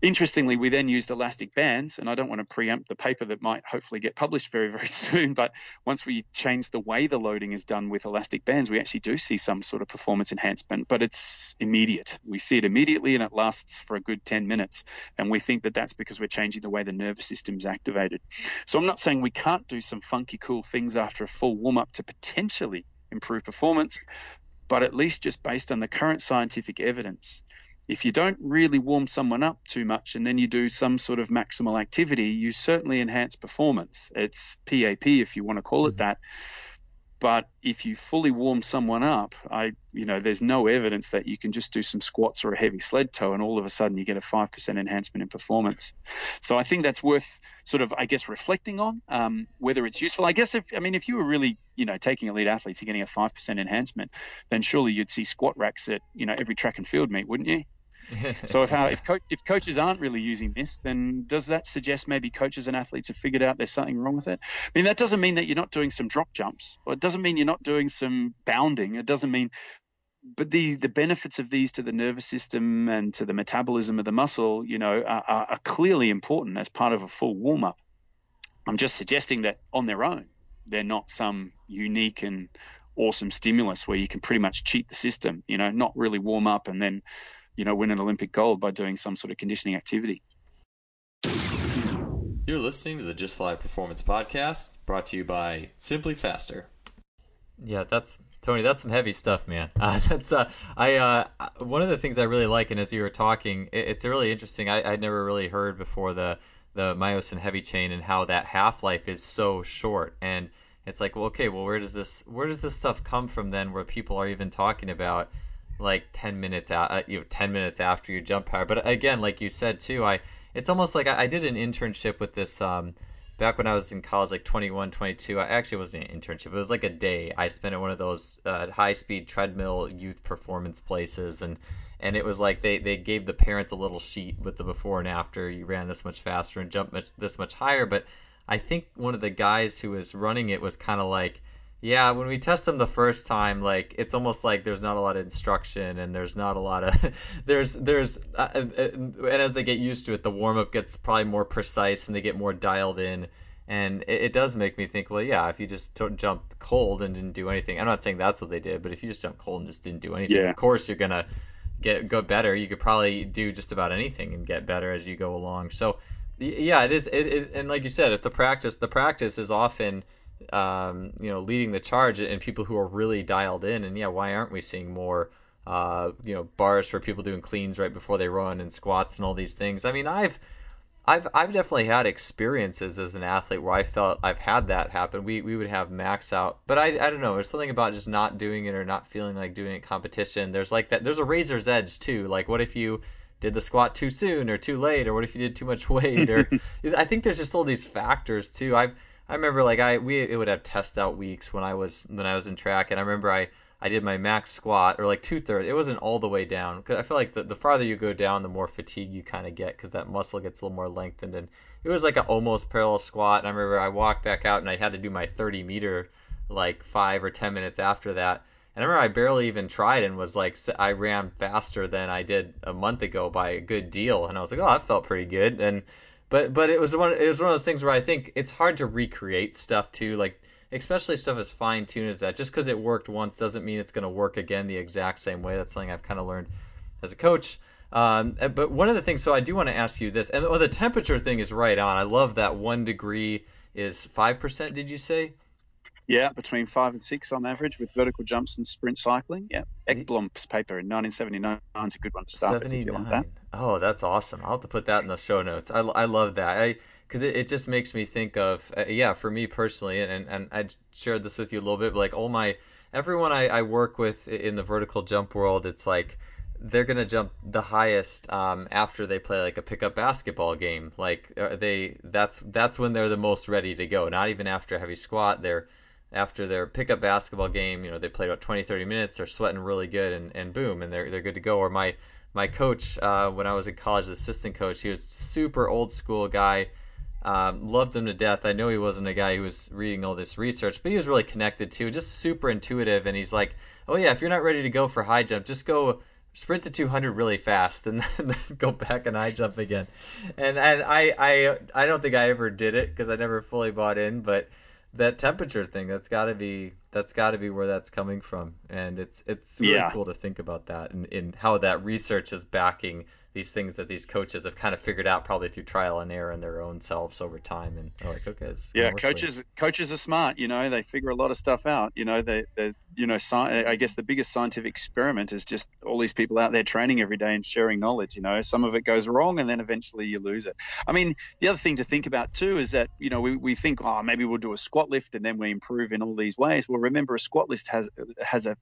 Interestingly, we then used elastic bands, and I don't want to preempt the paper that might hopefully get published very, very soon. But once we change the way the loading is done with elastic bands, we actually do see some sort of performance enhancement, but it's immediate. We see it immediately and it lasts for a good 10 minutes. And we think that that's because we're changing the way the nervous system is activated. So I'm not saying we can't do some funky, cool things after a full warm up to potentially improve performance, but at least just based on the current scientific evidence if you don't really warm someone up too much and then you do some sort of maximal activity, you certainly enhance performance. It's PAP if you want to call it mm-hmm. that. But if you fully warm someone up, I you know, there's no evidence that you can just do some squats or a heavy sled tow and all of a sudden you get a five percent enhancement in performance. So I think that's worth sort of, I guess, reflecting on um, whether it's useful. I guess if I mean if you were really you know taking elite athletes and getting a five percent enhancement, then surely you'd see squat racks at you know every track and field meet, wouldn't you? so if our, if, co- if coaches aren't really using this, then does that suggest maybe coaches and athletes have figured out there's something wrong with it? I mean, that doesn't mean that you're not doing some drop jumps, or it doesn't mean you're not doing some bounding. It doesn't mean, but the the benefits of these to the nervous system and to the metabolism of the muscle, you know, are, are clearly important as part of a full warm up. I'm just suggesting that on their own, they're not some unique and awesome stimulus where you can pretty much cheat the system, you know, not really warm up and then you know, win an Olympic gold by doing some sort of conditioning activity. You're listening to the Just Fly Performance Podcast, brought to you by SimpliFaster. Yeah, that's Tony. That's some heavy stuff, man. Uh, that's uh, I uh, one of the things I really like, and as you were talking, it, it's really interesting. I I'd never really heard before the the myosin heavy chain and how that half life is so short. And it's like, well, okay, well, where does this where does this stuff come from then? Where people are even talking about like 10 minutes out uh, you know 10 minutes after your jump power but again like you said too i it's almost like i, I did an internship with this um, back when i was in college like 21 22 i actually wasn't an internship. It was like a day. I spent at one of those uh, high speed treadmill youth performance places and and it was like they, they gave the parents a little sheet with the before and after. You ran this much faster and jumped much, this much higher. But i think one of the guys who was running it was kind of like yeah, when we test them the first time, like it's almost like there's not a lot of instruction and there's not a lot of there's there's uh, uh, uh, and as they get used to it, the warm up gets probably more precise and they get more dialed in. And it, it does make me think, well, yeah, if you just t- jumped cold and didn't do anything, I'm not saying that's what they did, but if you just jumped cold and just didn't do anything, yeah. of course you're gonna get go better. You could probably do just about anything and get better as you go along. So, yeah, it is. It, it and like you said, if the practice, the practice is often um, you know, leading the charge and people who are really dialed in. And yeah, why aren't we seeing more, uh, you know, bars for people doing cleans right before they run and squats and all these things? I mean, I've, I've, I've definitely had experiences as an athlete where I felt I've had that happen. We, we would have max out, but I, I don't know. There's something about just not doing it or not feeling like doing it competition. There's like that. There's a razor's edge too. Like, what if you did the squat too soon or too late, or what if you did too much weight? Or I think there's just all these factors too. I've I remember like I we it would have test out weeks when I was when I was in track, and I remember I I did my max squat or like two thirds. It wasn't all the way down because I feel like the, the farther you go down, the more fatigue you kind of get because that muscle gets a little more lengthened. And it was like an almost parallel squat. And I remember I walked back out and I had to do my 30 meter like five or 10 minutes after that. And I remember I barely even tried and was like, I ran faster than I did a month ago by a good deal. And I was like, oh, that felt pretty good. And but but it was one it was one of those things where I think it's hard to recreate stuff too. Like especially stuff as fine tuned as that. Just because it worked once doesn't mean it's going to work again the exact same way. That's something I've kind of learned as a coach. Um, but one of the things, so I do want to ask you this, and oh, the temperature thing is right on. I love that one degree is five percent. Did you say? Yeah, between five and six on average with vertical jumps and sprint cycling. Yeah, Ekblom's paper in 1979 is a good one to start 79. with. That. Oh, that's awesome. I'll have to put that in the show notes. I, I love that. I because it, it just makes me think of uh, yeah for me personally and, and i shared this with you a little bit but like all my everyone I, I work with in the vertical jump world it's like they're gonna jump the highest um, after they play like a pickup basketball game like uh, they that's that's when they're the most ready to go not even after a heavy squat they're after their pickup basketball game you know they played about 20 30 minutes they're sweating really good and, and boom and they're, they're good to go or my my coach uh, when i was in college the assistant coach he was super old school guy um, loved him to death. I know he wasn't a guy who was reading all this research, but he was really connected to, just super intuitive. And he's like, "Oh yeah, if you're not ready to go for high jump, just go sprint to 200 really fast and then go back and high jump again." And and I I I don't think I ever did it because I never fully bought in, but that temperature thing that's got to be that's got to be where that's coming from and it's it's really yeah. cool to think about that and in how that research is backing these things that these coaches have kind of figured out probably through trial and error in their own selves over time and like okay yeah coaches coaches are smart you know they figure a lot of stuff out you know they, they you know sci- i guess the biggest scientific experiment is just all these people out there training every day and sharing knowledge you know some of it goes wrong and then eventually you lose it. I mean the other thing to think about too is that you know we, we think oh maybe we'll do a squat lift and then we improve in all these ways. Well remember a squat lift has has a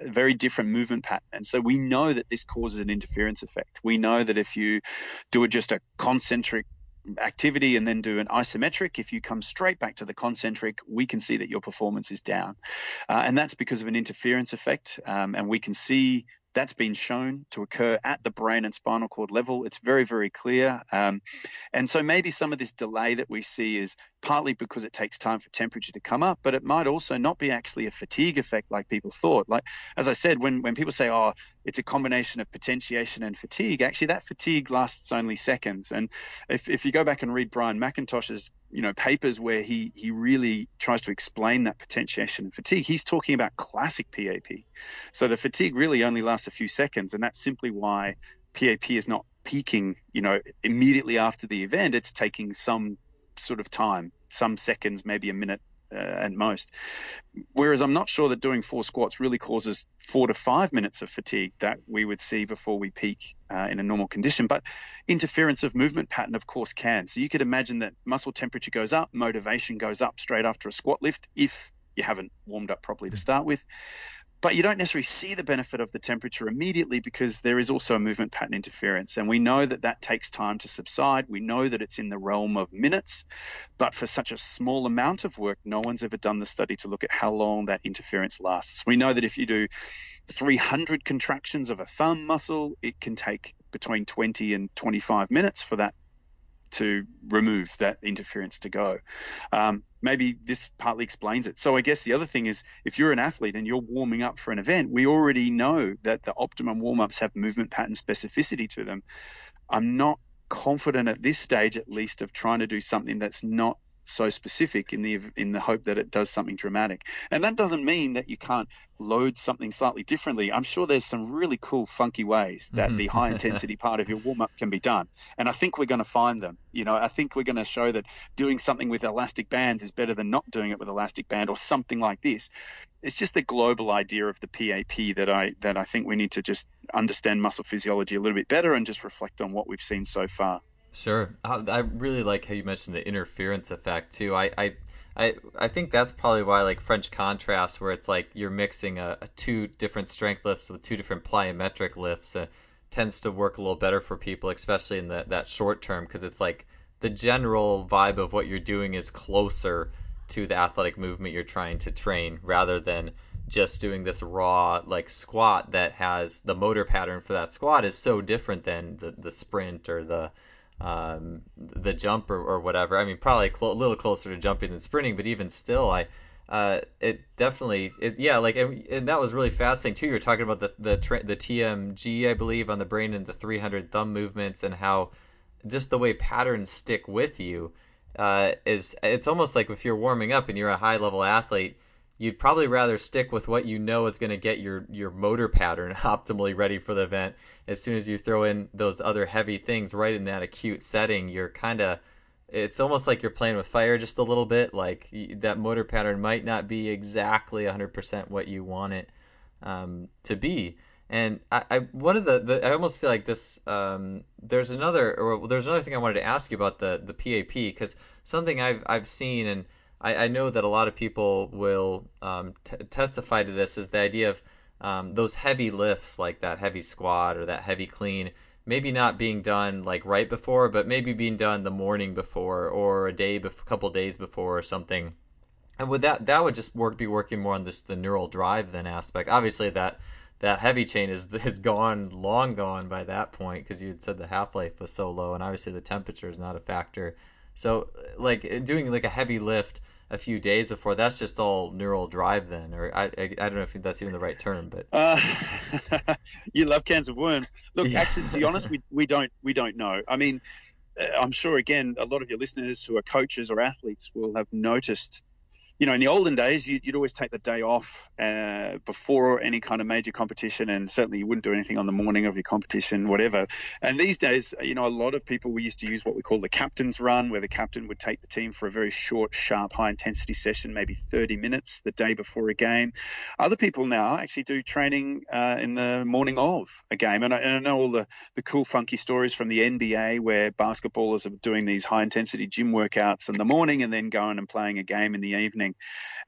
very different movement pattern. And so we know that this causes an interference effect. We know that if you do just a concentric activity and then do an isometric, if you come straight back to the concentric, we can see that your performance is down. Uh, and that's because of an interference effect. Um, and we can see that's been shown to occur at the brain and spinal cord level. It's very, very clear. Um, and so maybe some of this delay that we see is partly because it takes time for temperature to come up, but it might also not be actually a fatigue effect like people thought. Like, as I said, when, when people say, oh, it's a combination of potentiation and fatigue, actually that fatigue lasts only seconds. And if, if you go back and read Brian MacIntosh's you know papers where he he really tries to explain that potentiation and fatigue he's talking about classic pap so the fatigue really only lasts a few seconds and that's simply why pap is not peaking you know immediately after the event. It's taking some sort of time some seconds maybe a minute uh, at most. Whereas I'm not sure that doing four squats really causes four to five minutes of fatigue that we would see before we peak uh, in a normal condition. But interference of movement pattern, of course, can. So you could imagine that muscle temperature goes up, motivation goes up straight after a squat lift if you haven't warmed up properly to start with but you don't necessarily see the benefit of the temperature immediately because there is also a movement pattern interference. And we know that that takes time to subside. We know that it's in the realm of minutes, but for such a small amount of work, no one's ever done the study to look at how long that interference lasts. We know that if you do 300 contractions of a thumb muscle, it can take between 20 and 25 minutes for that to remove that interference to go. Um, maybe this partly explains it. So I guess the other thing is if you're an athlete and you're warming up for an event, we already know that the optimum warm ups have movement pattern specificity to them. I'm not confident at this stage, at least, of trying to do something that's not so specific in the in the hope that it does something dramatic. And that doesn't mean that you can't load something slightly differently. I'm sure there's some really cool, funky ways that mm-hmm. the high intensity part of your warm up can be done. And I think we're going to find them. You know, I think we're going to show that doing something with elastic bands is better than not doing it with elastic band or something like this. It's just the global idea of the PAP that I that I think we need to just understand muscle physiology a little bit better and just reflect on what we've seen so far. Sure, I really like how you mentioned the interference effect too. I, I, I, I think that's probably why like French contrast, where it's like you're mixing a, a two different strength lifts with two different plyometric lifts, uh, tends to work a little better for people, especially in the, that short term, because it's like the general vibe of what you're doing is closer to the athletic movement you're trying to train, rather than just doing this raw like squat that has the motor pattern for that squat is so different than the, the sprint or the um, the jump or, or whatever. I mean, probably cl- a little closer to jumping than sprinting, but even still, I uh, it definitely it, yeah like and, and, that was really fascinating too. You're talking about the the the TMG I believe on the brain and the 300 thumb movements and how just the way patterns stick with you uh, is it's almost like if you're warming up and you're a high level athlete you'd probably rather stick with what you know is going to get your your motor pattern optimally ready for the event. As soon as you throw in those other heavy things right in that acute setting, you're kind of it's almost like you're playing with fire just a little bit. Like that motor pattern might not be exactly 100% what you want it um, to be. And I, I one of the, the I almost feel like this. Um, there's another or there's another thing I wanted to ask you about the the PAP because something I've I've seen and I, I know that a lot of people will um, t- testify to this is the idea of um, those heavy lifts, like that heavy squat or that heavy clean, maybe not being done like right before, but maybe being done the morning before or a day, a couple days before or something. And with that, that would just work be working more on this the neural drive then aspect. Obviously, that that heavy chain is is gone, long gone by that point because you had said the half life was so low, and obviously the temperature is not a factor. So, like doing like a heavy lift a few days before. That's just all neural drive then, or I, I, I don't know if that's even the right term, but uh, you love cans of worms. Look, yeah. actually, to be honest, we, we don't we don't know. I mean, uh, I'm sure again a lot of your listeners who are coaches or athletes will have noticed you know, in the olden days, you'd, you'd always take the day off uh, before any kind of major competition, and certainly you wouldn't do anything on the morning of your competition, whatever. And these days, you know, a lot of people we used to use what we call the captain's run, where the captain would take the team for a very short, sharp, high intensity session, maybe 30 minutes the day before a game. Other people now actually do training uh, in the morning of a game, and I, and I know all the the cool, funky stories from the NBA where basketballers are doing these high intensity gym workouts in the morning and then going and playing a game in the evening.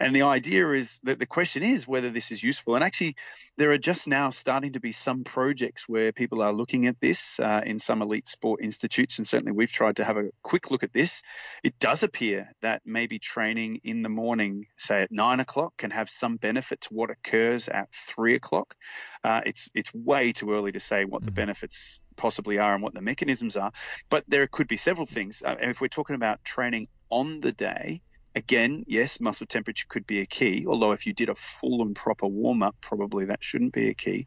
And the idea is that the question is whether this is useful. And actually, there are just now starting to be some projects where people are looking at this uh, in some elite sport institutes. And certainly we've tried to have a quick look at this. It does appear that maybe training in the morning, say at nine o'clock, can have some benefit to what occurs at three o'clock. Uh, it's, it's way too early to say what mm-hmm. the benefits possibly are and what the mechanisms are. But there could be several things. Uh, if we're talking about training on the day, Again, yes, muscle temperature could be a key, although if you did a full and proper warm up, probably that shouldn't be a key.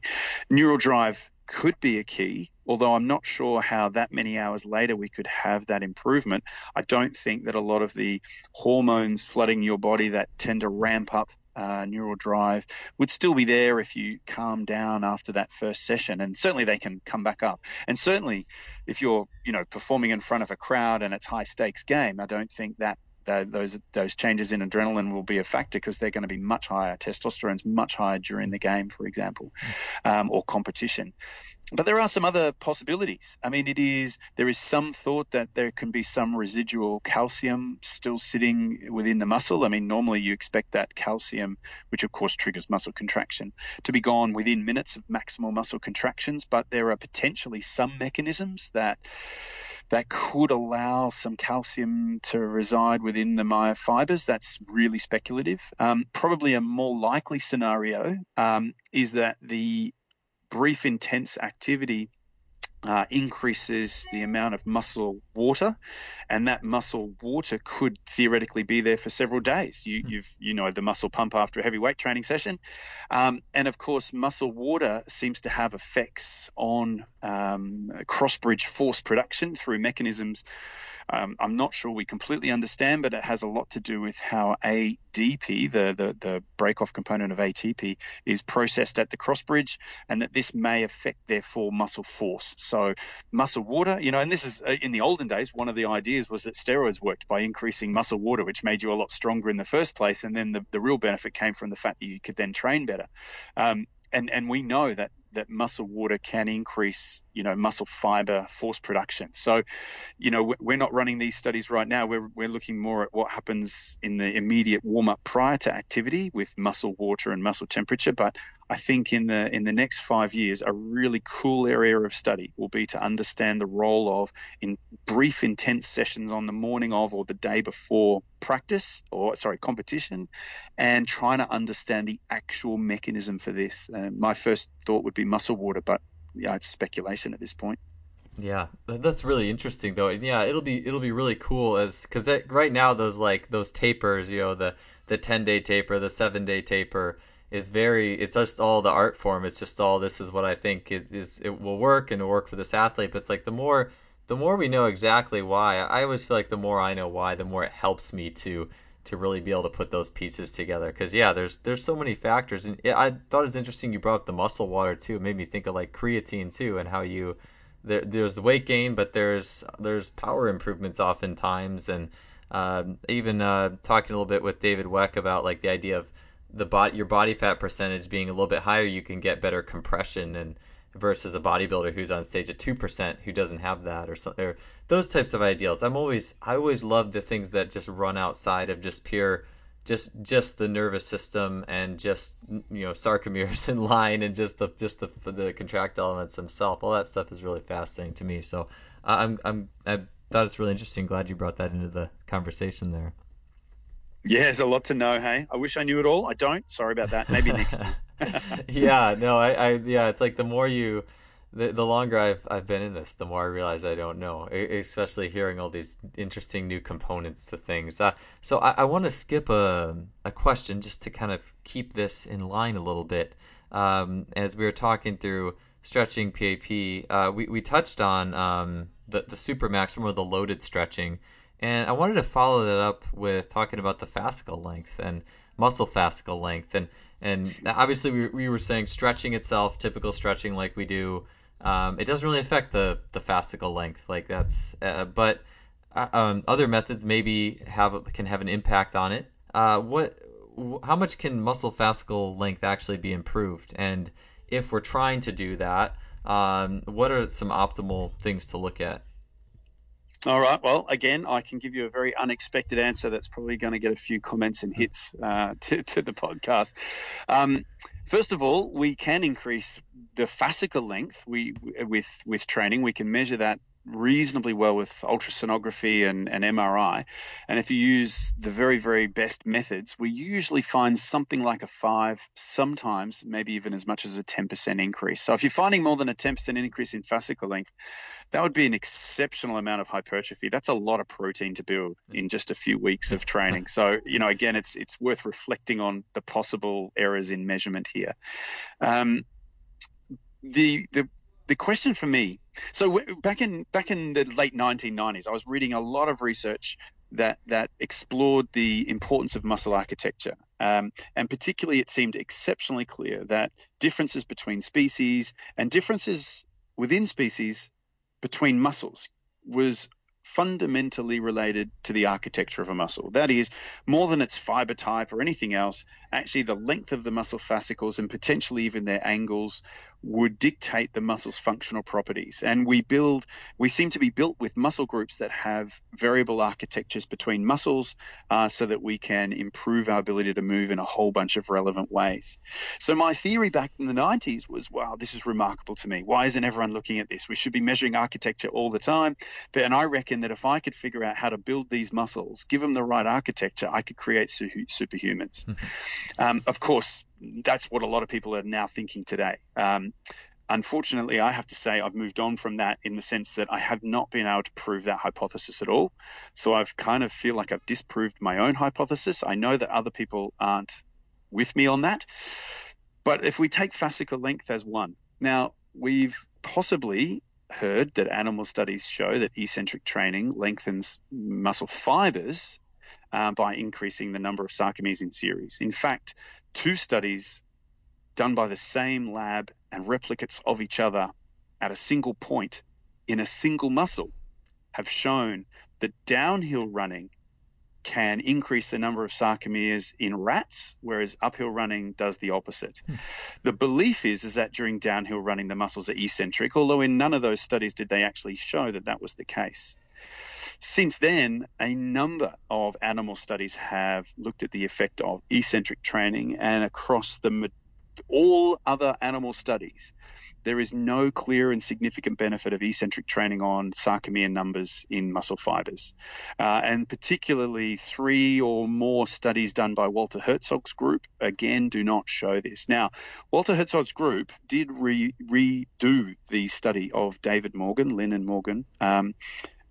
Neural drive could be a key, although I'm not sure how that many hours later we could have that improvement. I don't think that a lot of the hormones flooding your body that tend to ramp up uh, neural drive would still be there if you calm down after that first session and certainly they can come back up and certainly if you're you know performing in front of a crowd and it's high stakes game i don't think that those those changes in adrenaline will be a factor because they're going to be much higher. Testosterone's much higher during the game, for example, um, or competition. But there are some other possibilities. I mean, it is there is some thought that there can be some residual calcium still sitting within the muscle. I mean, normally you expect that calcium, which of course triggers muscle contraction, to be gone within minutes of maximal muscle contractions. But there are potentially some mechanisms that that could allow some calcium to reside within the myofibers. That's really speculative. Um, probably a more likely scenario um, is that the brief intense activity uh, increases the amount of muscle water, and that muscle water could theoretically be there for several days. You, have hmm. you know the muscle pump after a heavy weight training session, um, and of course, muscle water seems to have effects on um, cross bridge force production through mechanisms um, I'm not sure we completely understand, but it has a lot to do with how ADP, the, the, the break off component of ATP, is processed at the cross bridge, and that this may affect, therefore, muscle force. So, muscle water, you know, and this is uh, in the olden days, one of the ideas was that steroids worked by increasing muscle water, which made you a lot stronger in the first place. And then the, the real benefit came from the fact that you could then train better. Um, and, and we know that that muscle water can increase you know, muscle fiber force production. So, you know, we're not running these studies right now. We're, we're looking more at what happens in the immediate warm up prior to activity with muscle water and muscle temperature. But I think in the in the next five years, a really cool area of study will be to understand the role of in brief, intense sessions on the morning of or the day before practice or sorry competition, and trying to understand the actual mechanism for this. Uh, my first thought would be muscle water, but yeah, it's speculation at this point. Yeah, that's really interesting though. Yeah, it'll be it'll be really cool as because right now those like those tapers, you know, the the ten day taper, the seven day taper is very. It's just all the art form. It's just all this is what I think it is. It will work and it'll work for this athlete. But it's like the more the more we know exactly why. I always feel like the more I know why, the more it helps me to to really be able to put those pieces together. Because yeah, there's there's so many factors, and I thought it was interesting you brought up the muscle water too. It made me think of like creatine too, and how you there, there's the weight gain, but there's there's power improvements oftentimes, and uh, even uh, talking a little bit with David Weck about like the idea of the body your body fat percentage being a little bit higher, you can get better compression and versus a bodybuilder who's on stage at 2% who doesn't have that or, so, or those types of ideals. I'm always i always love the things that just run outside of just pure just just the nervous system and just you know sarcomeres in line and just the just the the contract elements themselves. All that stuff is really fascinating to me. So i'm i'm i thought it's really interesting. Glad you brought that into the conversation there. Yeah there's a lot to know hey? I wish i knew it all. I don't. Sorry about that. Maybe next time yeah, no, I, I, yeah, it's like the more you, the, the longer I've I've been in this, the more I realize I don't know. Especially hearing all these interesting new components to things. Uh, so I, I want to skip a a question just to kind of keep this in line a little bit. Um, as we were talking through stretching PAP, uh, we we touched on um, the the super maximum or the loaded stretching, and I wanted to follow that up with talking about the fascicle length and muscle fascicle length and and obviously we, we were saying stretching itself typical stretching like we do um, it doesn't really affect the the fascicle length like that's uh, but uh, um, other methods maybe have can have an impact on it. Uh, what how much can muscle fascicle length actually be improved? And if we're trying to do that um, what are some optimal things to look at all right. Well, again, I can give you a very unexpected answer that's probably going to get a few comments and hits uh, to, to, the podcast. Um, first of all, we can increase the fascicle length we with with training. We can measure that reasonably well with ultrasonography and, and MRI. And if you use the very, very best methods, we usually find something like a five, sometimes maybe even as much as a 10% increase. So if you're finding more than a 10% increase in fascicle length, that would be an exceptional amount of hypertrophy. That's a lot of protein to build in just a few weeks of training. So, you know, again, it's it's worth reflecting on the possible errors in measurement here. Um, the the the question for me so back in back in the late 1990s i was reading a lot of research that that explored the importance of muscle architecture. Um, and particularly it seemed exceptionally clear that differences between species and differences within species between muscles was fundamentally related to the architecture of a muscle. That is, more than its fiber type or anything else, actually the length of the muscle fascicles and potentially even their angles would dictate the muscle's functional properties. And we build, we seem to be built with muscle groups that have variable architectures between muscles uh, so that we can improve our ability to move in a whole bunch of relevant ways. So my theory back in the 90s was, wow, this is remarkable to me. Why isn't everyone looking at this? We should be measuring architecture all the time. But, and I reckon that if I could figure out how to build these muscles, give them the right architecture, I could create su- superhumans. Mm-hmm. Um, of course, that's what a lot of people are now thinking today. Um, unfortunately, I have to say I've moved on from that in the sense that I have not been able to prove that hypothesis at all. So I've kind of feel like I've disproved my own hypothesis. I know that other people aren't with me on that. But if we take fascicle length as one, now we've possibly heard that animal studies show that eccentric training lengthens muscle fibers uh, by increasing the number of sarcomeres in series. In fact, two studies done by the same lab and replicates of each other at a single point in a single muscle have shown that downhill running can increase the number of sarcomeres in rats, whereas uphill running does the opposite. Hmm. The belief is, is that during downhill running, the muscles are eccentric, although in none of those studies did they actually show that that was the case. Since then, a number of animal studies have looked at the effect of eccentric training, and across the all other animal studies, there is no clear and significant benefit of eccentric training on sarcomere numbers in muscle fibers. Uh, and particularly, three or more studies done by Walter Herzog's group, again, do not show this. Now, Walter Herzog's group did re- redo the study of David Morgan, Lynn and Morgan, um,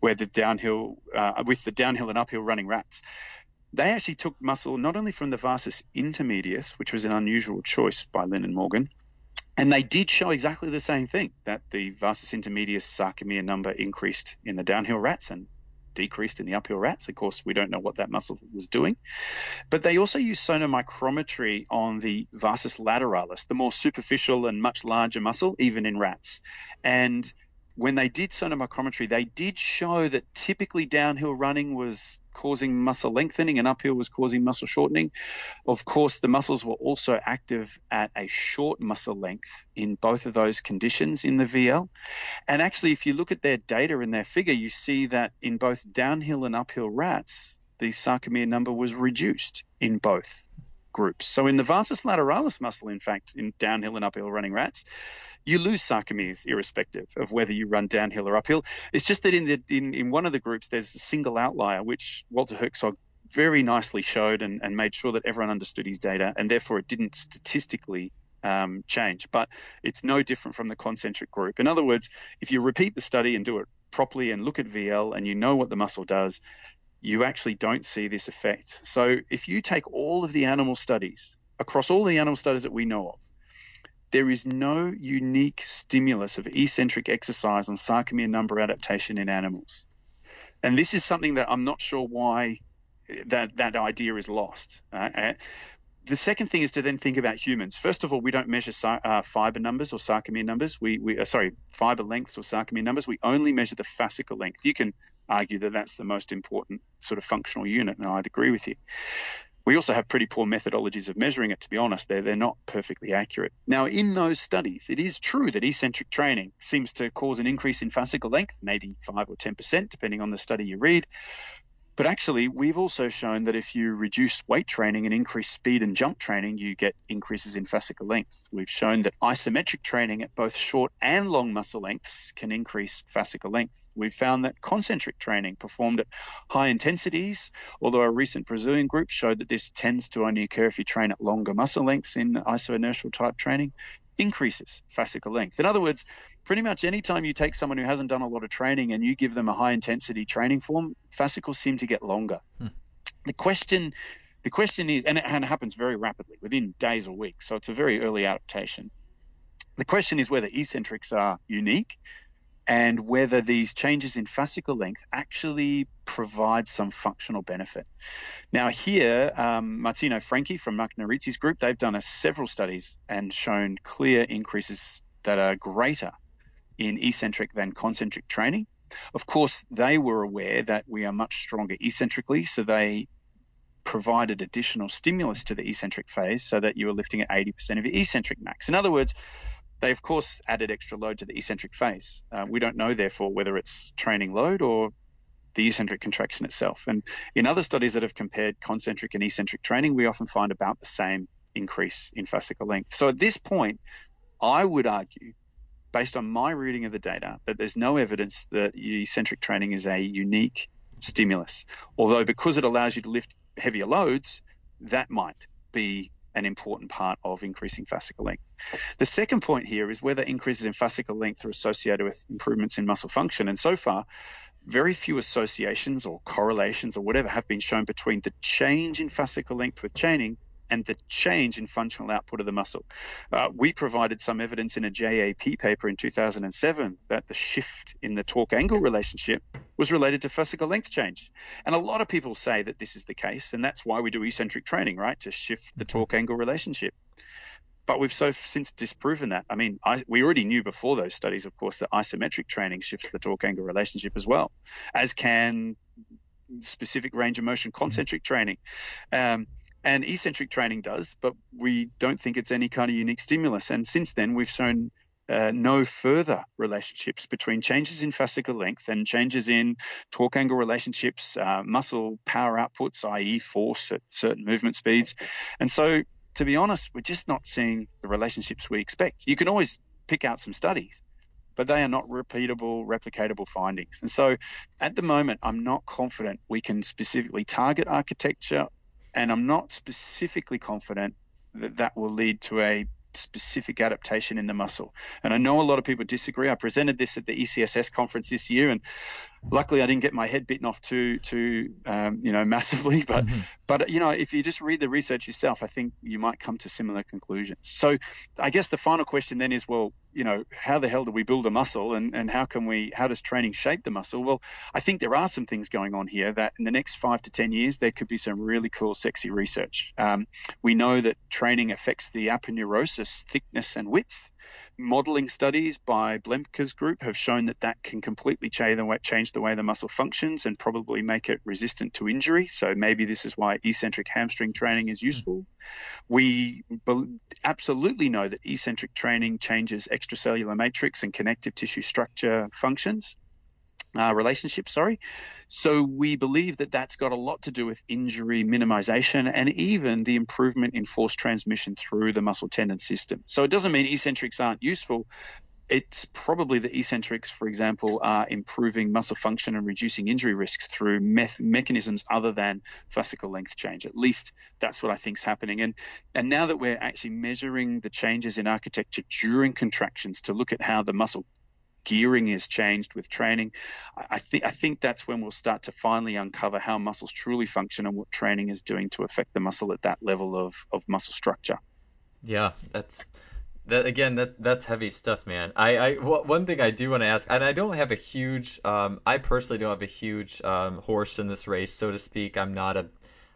where the downhill, uh, with the downhill and uphill running rats they actually took muscle not only from the vastus intermedius, which was an unusual choice by Lynn and Morgan, and they did show exactly the same thing that the vastus intermedius sarcomere number increased in the downhill rats and decreased in the uphill rats. Of course, we don't know what that muscle was doing. But they also used sonomicrometry on the vastus lateralis, the more superficial and much larger muscle, even in rats. And when they did sonomicrometry, they did show that typically downhill running was causing muscle lengthening and uphill was causing muscle shortening. Of course, the muscles were also active at a short muscle length in both of those conditions in the VL. And actually, if you look at their data and their figure, you see that in both downhill and uphill rats, the sarcomere number was reduced in both groups. So in the vastus lateralis muscle, in fact, in downhill and uphill running rats, you lose sarcomeres irrespective of whether you run downhill or uphill. It's just that in the in, in one of the groups there's a single outlier which Walter Herzog very nicely showed and, and made sure that everyone understood his data and therefore it didn't statistically um, change. But it's no different from the concentric group. In other words, if you repeat the study and do it properly and look at VL and you know what the muscle does, you actually don't see this effect. So if you take all of the animal studies across all the animal studies that we know of, there is no unique stimulus of eccentric exercise on sarcomere number adaptation in animals. And this is something that I'm not sure why that, that idea is lost. Uh, the second thing is to then think about humans. First of all, we don't measure uh, fiber numbers or sarcomere numbers. We, we uh, sorry, fiber lengths or sarcomere numbers. We only measure the fascicle length. You can argue that that's the most important sort of functional unit, and I'd agree with you. We also have pretty poor methodologies of measuring it, to be honest. They're, they're not perfectly accurate. Now, in those studies, it is true that eccentric training seems to cause an increase in fascicle length, maybe 5 or 10%, depending on the study you read. But actually, we've also shown that if you reduce weight training and increase speed and jump training, you get increases in fascicle length. We've shown that isometric training at both short and long muscle lengths can increase fascicle length. We've found that concentric training performed at high intensities, although a recent Brazilian group showed that this tends to only occur if you train at longer muscle lengths in isoinertial type training, increases fascicle length. In other words, pretty much anytime you take someone who hasn't done a lot of training and you give them a high intensity training form, fascicles seem to get longer. Hmm. The question the question is, and it, and it happens very rapidly within days or weeks, so it's a very early adaptation. The question is whether eccentrics are unique and whether these changes in fascicle length actually provide some functional benefit. Now, here, um, Martino Franchi from Marco Narici's group, they've done a, several studies and shown clear increases that are greater in eccentric than concentric training. Of course, they were aware that we are much stronger eccentrically, so they provided additional stimulus to the eccentric phase so that you were lifting at 80% of your eccentric max. In other words, they, of course, added extra load to the eccentric phase. Uh, we don't know, therefore, whether it's training load or the eccentric contraction itself. And in other studies that have compared concentric and eccentric training, we often find about the same increase in fascicle length. So at this point, I would argue, based on my reading of the data, that there's no evidence that eccentric training is a unique stimulus. Although, because it allows you to lift heavier loads, that might be an important part of increasing fascicle length. The second point here is whether increases in fascicle length are associated with improvements in muscle function. And so far, very few associations or correlations or whatever have been shown between the change in fascicle length with chaining and the change in functional output of the muscle. Uh, we provided some evidence in a JAP paper in 2007 that the shift in the torque angle relationship was related to fascicle length change. And a lot of people say that this is the case, and that's why we do eccentric training, right, to shift the torque angle relationship. But we've so since disproven that. I mean, I, we already knew before those studies, of course, that isometric training shifts the torque angle relationship as well, as can specific range of motion concentric training. Um, and eccentric training does, but we don't think it's any kind of unique stimulus. And since then, we've shown uh, no further relationships between changes in fascicle length and changes in torque angle relationships, uh, muscle power outputs, i.e., force at certain movement speeds. And so, to be honest, we're just not seeing the relationships we expect. You can always pick out some studies, but they are not repeatable, replicatable findings. And so, at the moment, I'm not confident we can specifically target architecture, and I'm not specifically confident that that will lead to a specific adaptation in the muscle. And I know a lot of people disagree. I presented this at the ECSS conference this year, and luckily I didn't get my head bitten off too too um, you know massively. But mm-hmm. but you know if you just read the research yourself, I think you might come to similar conclusions. So I guess the final question then is, well, you know, how the hell do we build a muscle, and and how can we how does training shape the muscle? Well, I think there are some things going on here that in the next five to ten years there could be some really cool, sexy research. Um, we know that training affects the aponeurosis thickness and width. Modeling studies by Blemker's group have shown that that can completely change the way, change the way the muscle functions and probably make it resistant to injury. So maybe this is why eccentric hamstring training is useful. We absolutely know that eccentric training changes extracellular matrix and connective tissue structure functions uh, relationship, sorry. So we believe that that's got a lot to do with injury minimization and even the improvement in force transmission through the muscle tendon system. So it doesn't mean eccentrics aren't useful. It's probably the eccentrics, for example, are improving muscle function and reducing injury risks through mechanisms other than fascicle length change. At least that's what I think is happening. And and now that we're actually measuring the changes in architecture during contractions to look at how the muscle gearing is changed with training. I, think I think that's when we'll start to finally uncover how muscles truly function and what training is doing to affect the muscle at that level of, of muscle structure. Yeah, that's that again. That that's heavy stuff, man. I, I one thing I do want to ask, and I don't have a huge. Um, I personally don't have a huge um, horse in this race, so to speak. I'm not a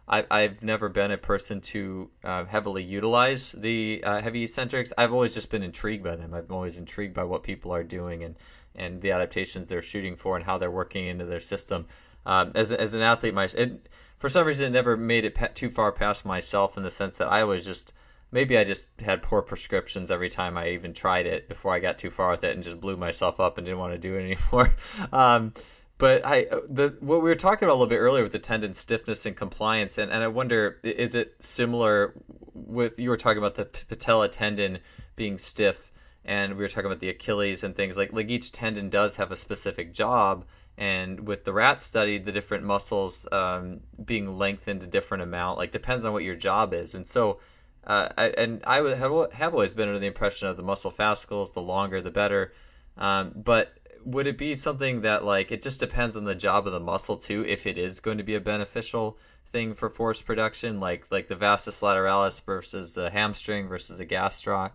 I, I've never been a person to uh, heavily utilize the uh, heavy eccentrics. I've always just been intrigued by them. I'm always intrigued by what people are doing and, and the adaptations they're shooting for and how they're working into their system. Um, as, as an athlete, my it, for some reason it never made it too far past myself in the sense that I was just maybe I just had poor prescriptions every time I even tried it before I got too far with it and just blew myself up and didn't want to do it anymore. um, but I the what we were talking about a little bit earlier with the tendon stiffness and compliance, and, and I wonder is it similar with you were talking about the patella tendon being stiff, and we were talking about the Achilles and things like like each tendon does have a specific job, and with the rat study, the different muscles um, being lengthened a different amount, like depends on what your job is, and so. Uh, I, and I would have, have always been under the impression of the muscle fascicles, the longer the better. Um, but would it be something that like it just depends on the job of the muscle too if it is going to be a beneficial thing for force production like like the vastus lateralis versus a hamstring versus a gastroc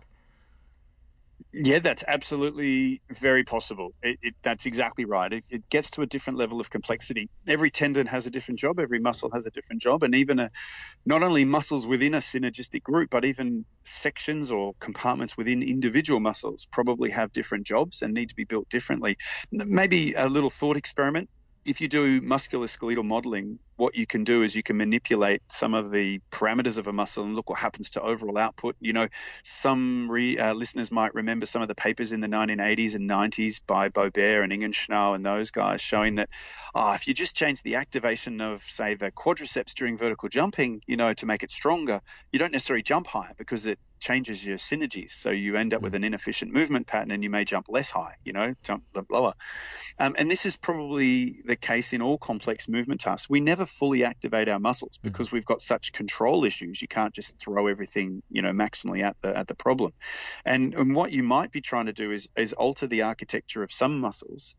yeah, that's absolutely very possible. It, it, that's exactly right. It, it, gets to a different level of complexity. Every tendon has a different job. Every muscle has a different job, and even a, not only muscles within a synergistic group, but even sections or compartments within individual muscles probably have different jobs and need to be built differently. Maybe a little thought experiment if you do musculoskeletal modeling, what you can do is you can manipulate some of the parameters of a muscle and look what happens to overall output. You know, some re, uh, listeners might remember some of the papers in the 1980s and 90s by Bobbert and Ingen Schenau and those guys showing that oh, if you just change the activation of, say, the quadriceps during vertical jumping, you know, to make it stronger, you don't necessarily jump higher because it changes your synergies. So you end up with an inefficient movement pattern and you may jump less high, you know, jump lower. Um, and this is probably the case in all complex movement tasks. We never fully activate our muscles mm. because we've got such control issues. You can't just throw everything, you know, maximally at the at the problem. And, and what you might be trying to do is is alter the architecture of some muscles,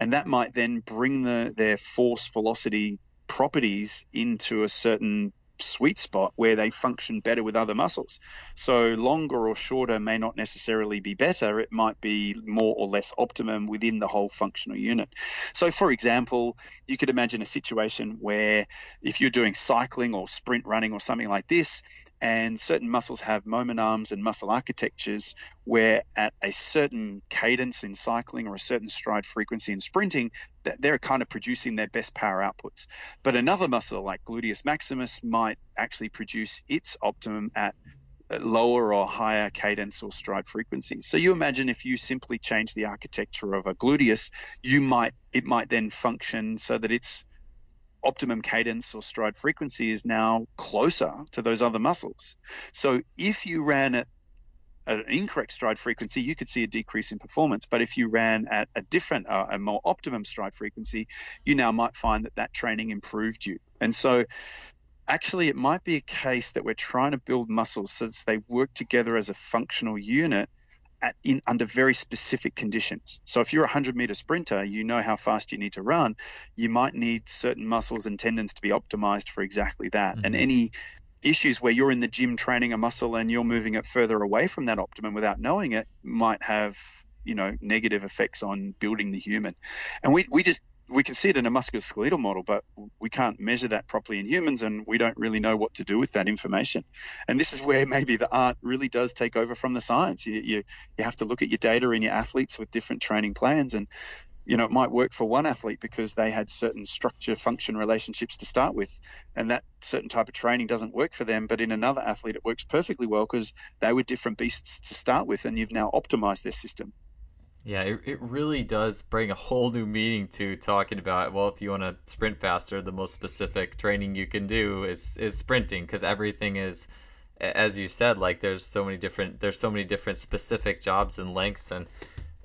and that might then bring the their force velocity properties into a certain sweet spot where they function better with other muscles. So longer or shorter may not necessarily be better. It might be more or less optimum within the whole functional unit. So for example, you could imagine a situation where if you're doing cycling or sprint running or something like this, And certain muscles have moment arms and muscle architectures where, at a certain cadence in cycling or a certain stride frequency in sprinting, that they're kind of producing their best power outputs. But another muscle, like gluteus maximus, might actually produce its optimum at lower or higher cadence or stride frequencies. So you imagine if you simply change the architecture of a gluteus, you might it might then function so that its optimum cadence or stride frequency is now closer to those other muscles. So if you ran at an incorrect stride frequency, you could see a decrease in performance. But if you ran at a different, uh, a more optimum stride frequency, you now might find that that training improved you. And so actually it might be a case that we're trying to build muscles so that they work together as a functional unit at, in under very specific conditions. So if you're a 100 meter sprinter, you know how fast you need to run. You might need certain muscles and tendons to be optimized for exactly that. Mm-hmm. And any issues where you're in the gym training a muscle and you're moving it further away from that optimum without knowing it might have you know negative effects on building the human and we, we just we can see it in a musculoskeletal model, but we can't measure that properly in humans, and we don't really know what to do with that information. And this is where maybe the art really does take over from the science. You you, you have to look at your data and your athletes with different training plans, and you know it might work for one athlete because they had certain structure function relationships to start with, and that certain type of training doesn't work for them. But in another athlete, it works perfectly well because they were different beasts to start with, and you've now optimized their system. Yeah, it, it really does bring a whole new meaning to talking about, well, if you want to sprint faster, the most specific training you can do is, is sprinting because everything is, as you said, like there's so many different, there's so many different specific jobs and lengths. And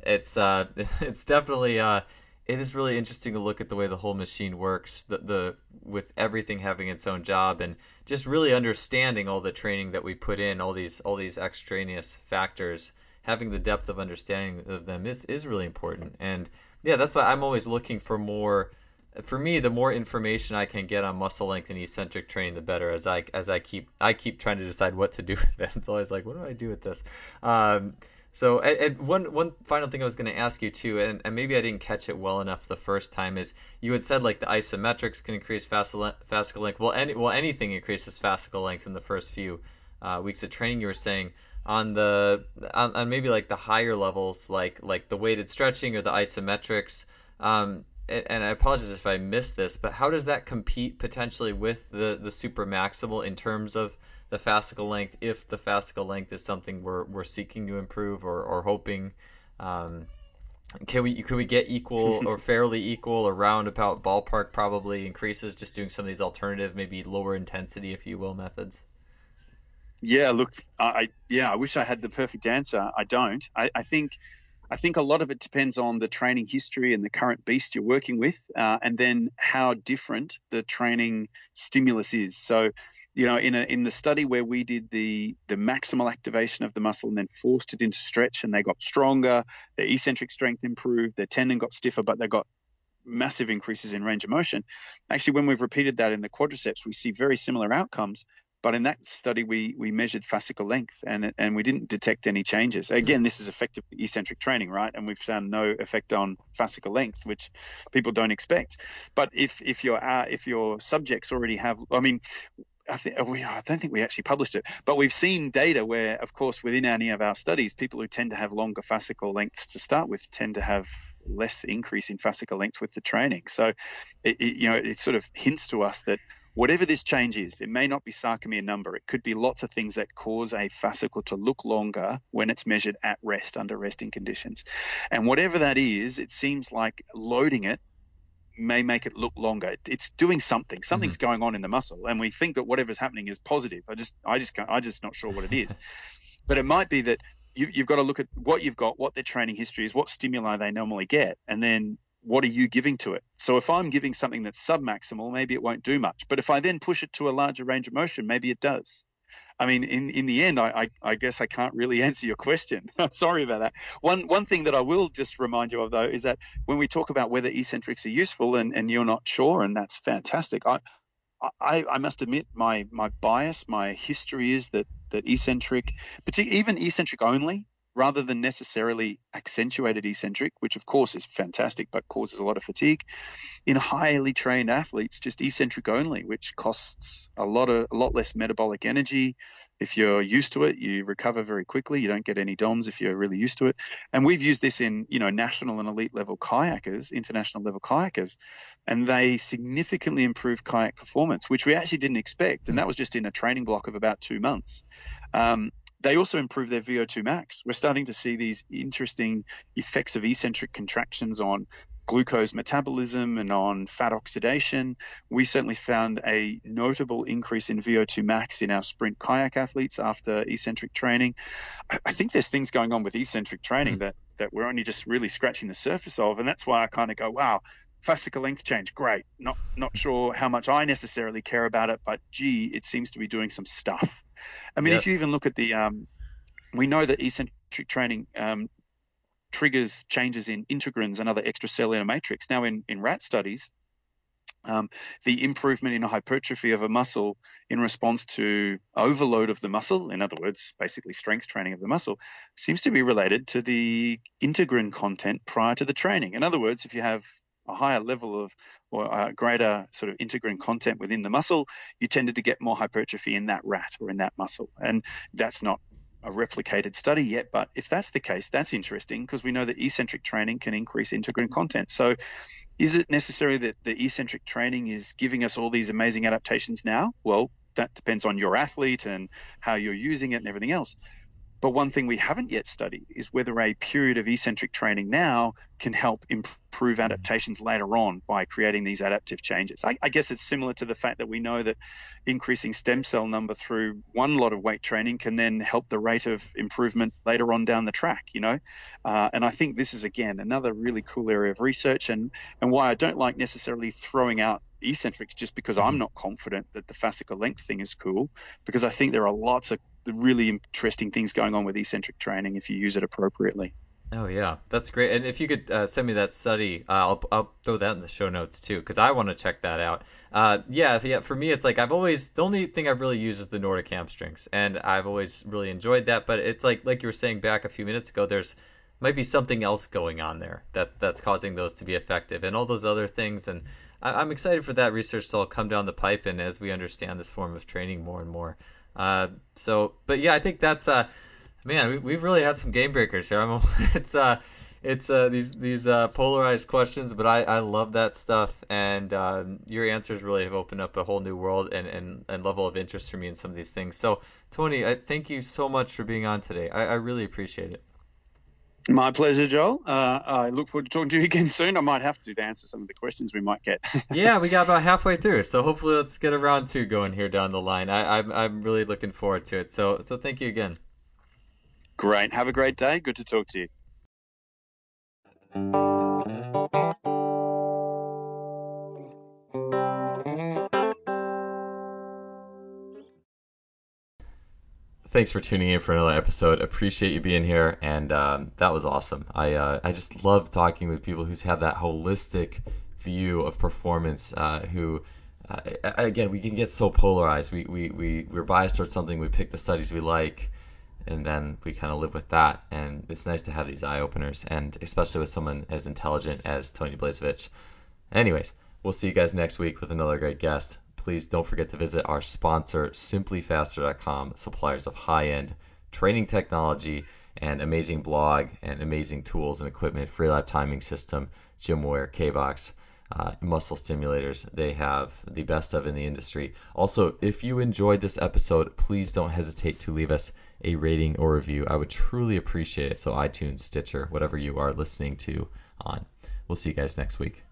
it's, uh, it's definitely, uh, it is really interesting to look at the way the whole machine works, the, the with everything having its own job and just really understanding all the training that we put in, all these, all these extraneous factors having the depth of understanding of them is is really important. And yeah, that's why I'm always looking for more. For me, the more information I can get on muscle length and eccentric training, the better. As I as I keep I keep trying to decide what to do with it. It's always like, what do I do with this? Um, so, and, one one final thing I was going to ask you too, and, and maybe I didn't catch it well enough the first time, is you had said like the isometrics can increase fascicle, fascicle length. Well, any well anything increases fascicle length in the first few uh, weeks of training. You were saying on the on, on, maybe like the higher levels like like the weighted stretching or the isometrics um, and I apologize if I missed this, but how does that compete potentially with the the super maximal in terms of the fascicle length? If the fascicle length is something we're we're seeking to improve or or hoping, um, can we can we get equal or fairly equal or roundabout ballpark probably increases just doing some of these alternative maybe lower intensity if you will methods? Yeah, look, I yeah, I wish I had the perfect answer. I don't. I, I think I think a lot of it depends on the training history and the current beast you're working with, uh, and then how different the training stimulus is. So, you know, in a in the study where we did the the maximal activation of the muscle and then forced it into stretch, and they got stronger, their eccentric strength improved, their tendon got stiffer, but they got massive increases in range of motion. Actually, when we've repeated that in the quadriceps, we see very similar outcomes. But in that study, we we measured fascicle length and and we didn't detect any changes. Hmm. Again, this is effective eccentric training, right? And we've found no effect on fascicle length, which people don't expect. But if if your uh, if your subjects already have, I mean, I, think, we, I don't think we actually published it, but we've seen data where, of course, within any of our studies, people who tend to have longer fascicle lengths to start with tend to have less increase in fascicle length with the training. So, it, it, you know, it sort of hints to us that whatever this change is, it may not be sarcomere number. It could be lots of things that cause a fascicle to look longer when it's measured at rest under resting conditions. And whatever that is, it seems like loading it may make it look longer. It's doing something. Something's mm-hmm. going on in the muscle, and we think that whatever's happening is positive. I just, I just, can't, I just not sure what it is. but it might be that you've got to look at what you've got, what their training history is, what stimuli they normally get, and then what are you giving to it? So if I'm giving something that's submaximal, maybe it won't do much. But if I then push it to a larger range of motion, maybe it does. I mean, in, in the end, I, I, I guess I can't really answer your question. Sorry about that. One one thing that I will just remind you of though is that when we talk about whether eccentrics are useful and, and you're not sure, and that's fantastic. I, I, I must admit my my bias, my history is that that eccentric, particularly even eccentric only, rather than necessarily accentuated eccentric, which of course is fantastic but causes a lot of fatigue, in highly trained athletes, just eccentric only, which costs a lot of a lot less metabolic energy. If you're used to it, you recover very quickly. You don't get any DOMs if you're really used to it. And we've used this in you know national and elite level kayakers, international level kayakers, and they significantly improve kayak performance, which we actually didn't expect. And that was just in a training block of about two months. Um, they also improve their VO2 max. We're starting to see these interesting effects of eccentric contractions on glucose metabolism and on fat oxidation. We certainly found a notable increase in VO2 max in our sprint kayak athletes after eccentric training. I think there's things going on with eccentric training mm. that that we're only just really scratching the surface of, and that's why I kind of go, wow. Fascicle length change, great. Not not sure how much I necessarily care about it, but gee, it seems to be doing some stuff. I mean, yes. if you even look at the, um, we know that eccentric training um, triggers changes in integrins and other extracellular matrix. Now, in, in rat studies, um, the improvement in hypertrophy of a muscle in response to overload of the muscle, in other words, basically strength training of the muscle, seems to be related to the integrin content prior to the training. In other words, if you have a higher level of or a greater sort of integrin content within the muscle, you tended to get more hypertrophy in that rat or in that muscle. And that's not a replicated study yet, but if that's the case, that's interesting because we know that eccentric training can increase integrin content. So, is it necessary that the eccentric training is giving us all these amazing adaptations now? Well, that depends on your athlete and how you're using it and everything else. But one thing we haven't yet studied is whether a period of eccentric training now can help improve mm. adaptations later on by creating these adaptive changes. I, I, guess it's similar to the fact that we know that increasing stem cell number through one lot of weight training can then help the rate of improvement later on down the track, you know? Uh, and I think this is, again, another really cool area of research and, and why I don't like necessarily throwing out eccentrics just because I'm mm-hmm. not confident that the fascicle length thing is cool, because I think there are lots of really interesting things going on with eccentric training if you use it appropriately. Oh yeah, that's great. And if you could uh, send me that study, uh, I'll I'll throw that in the show notes too because I want to check that out. Uh, yeah, yeah. For me, it's like I've always the only thing I've really used is the Nordic hamstrings, and I've always really enjoyed that. But it's like like you were saying back a few minutes ago, there's might be something else going on there that's that's causing those to be effective, and all those other things. And I, am excited for that research to all come down the pipe, and as we understand this form of training more and more. Uh, so, but yeah, I think that's uh, man, we, we've really had some game breakers here. I'm, it's uh, it's uh, these these uh, polarized questions, but I, I love that stuff, and uh, your answers really have opened up a whole new world and, and, and level of interest for me in some of these things. So, Tony, I thank you so much for being on today. I, I really appreciate it. My pleasure, Joel. Uh, I look forward to talking to you again soon. I might have to to answer some of the questions we might get. yeah, we got about halfway through, so hopefully let's get a round two going here down the line. I, I'm I'm really looking forward to it. So so thank you again. Great. Have a great day. Good to talk to you. Thanks for tuning in for another episode. Appreciate you being here, and um, that was awesome. I uh, I just love talking with people who have that holistic view of performance. Uh, who uh, again, we can get so polarized. We we we we're biased towards something. We pick the studies we like, and then we kind of live with that. And it's nice to have these eye openers, and especially with someone as intelligent as Tony Blazevich. Anyways, we'll see you guys next week with another great guest please don't forget to visit our sponsor, simplifaster.com, suppliers of high end training technology and amazing blog and amazing tools and equipment, Freelap timing system, GymAware, KBox. Uh, muscle stimulators they have the best of in the industry. Also, if you enjoyed this episode, please don't hesitate to leave us a rating or review. I would truly appreciate it. So, iTunes, Stitcher, whatever you are listening to on. We'll see you guys next week.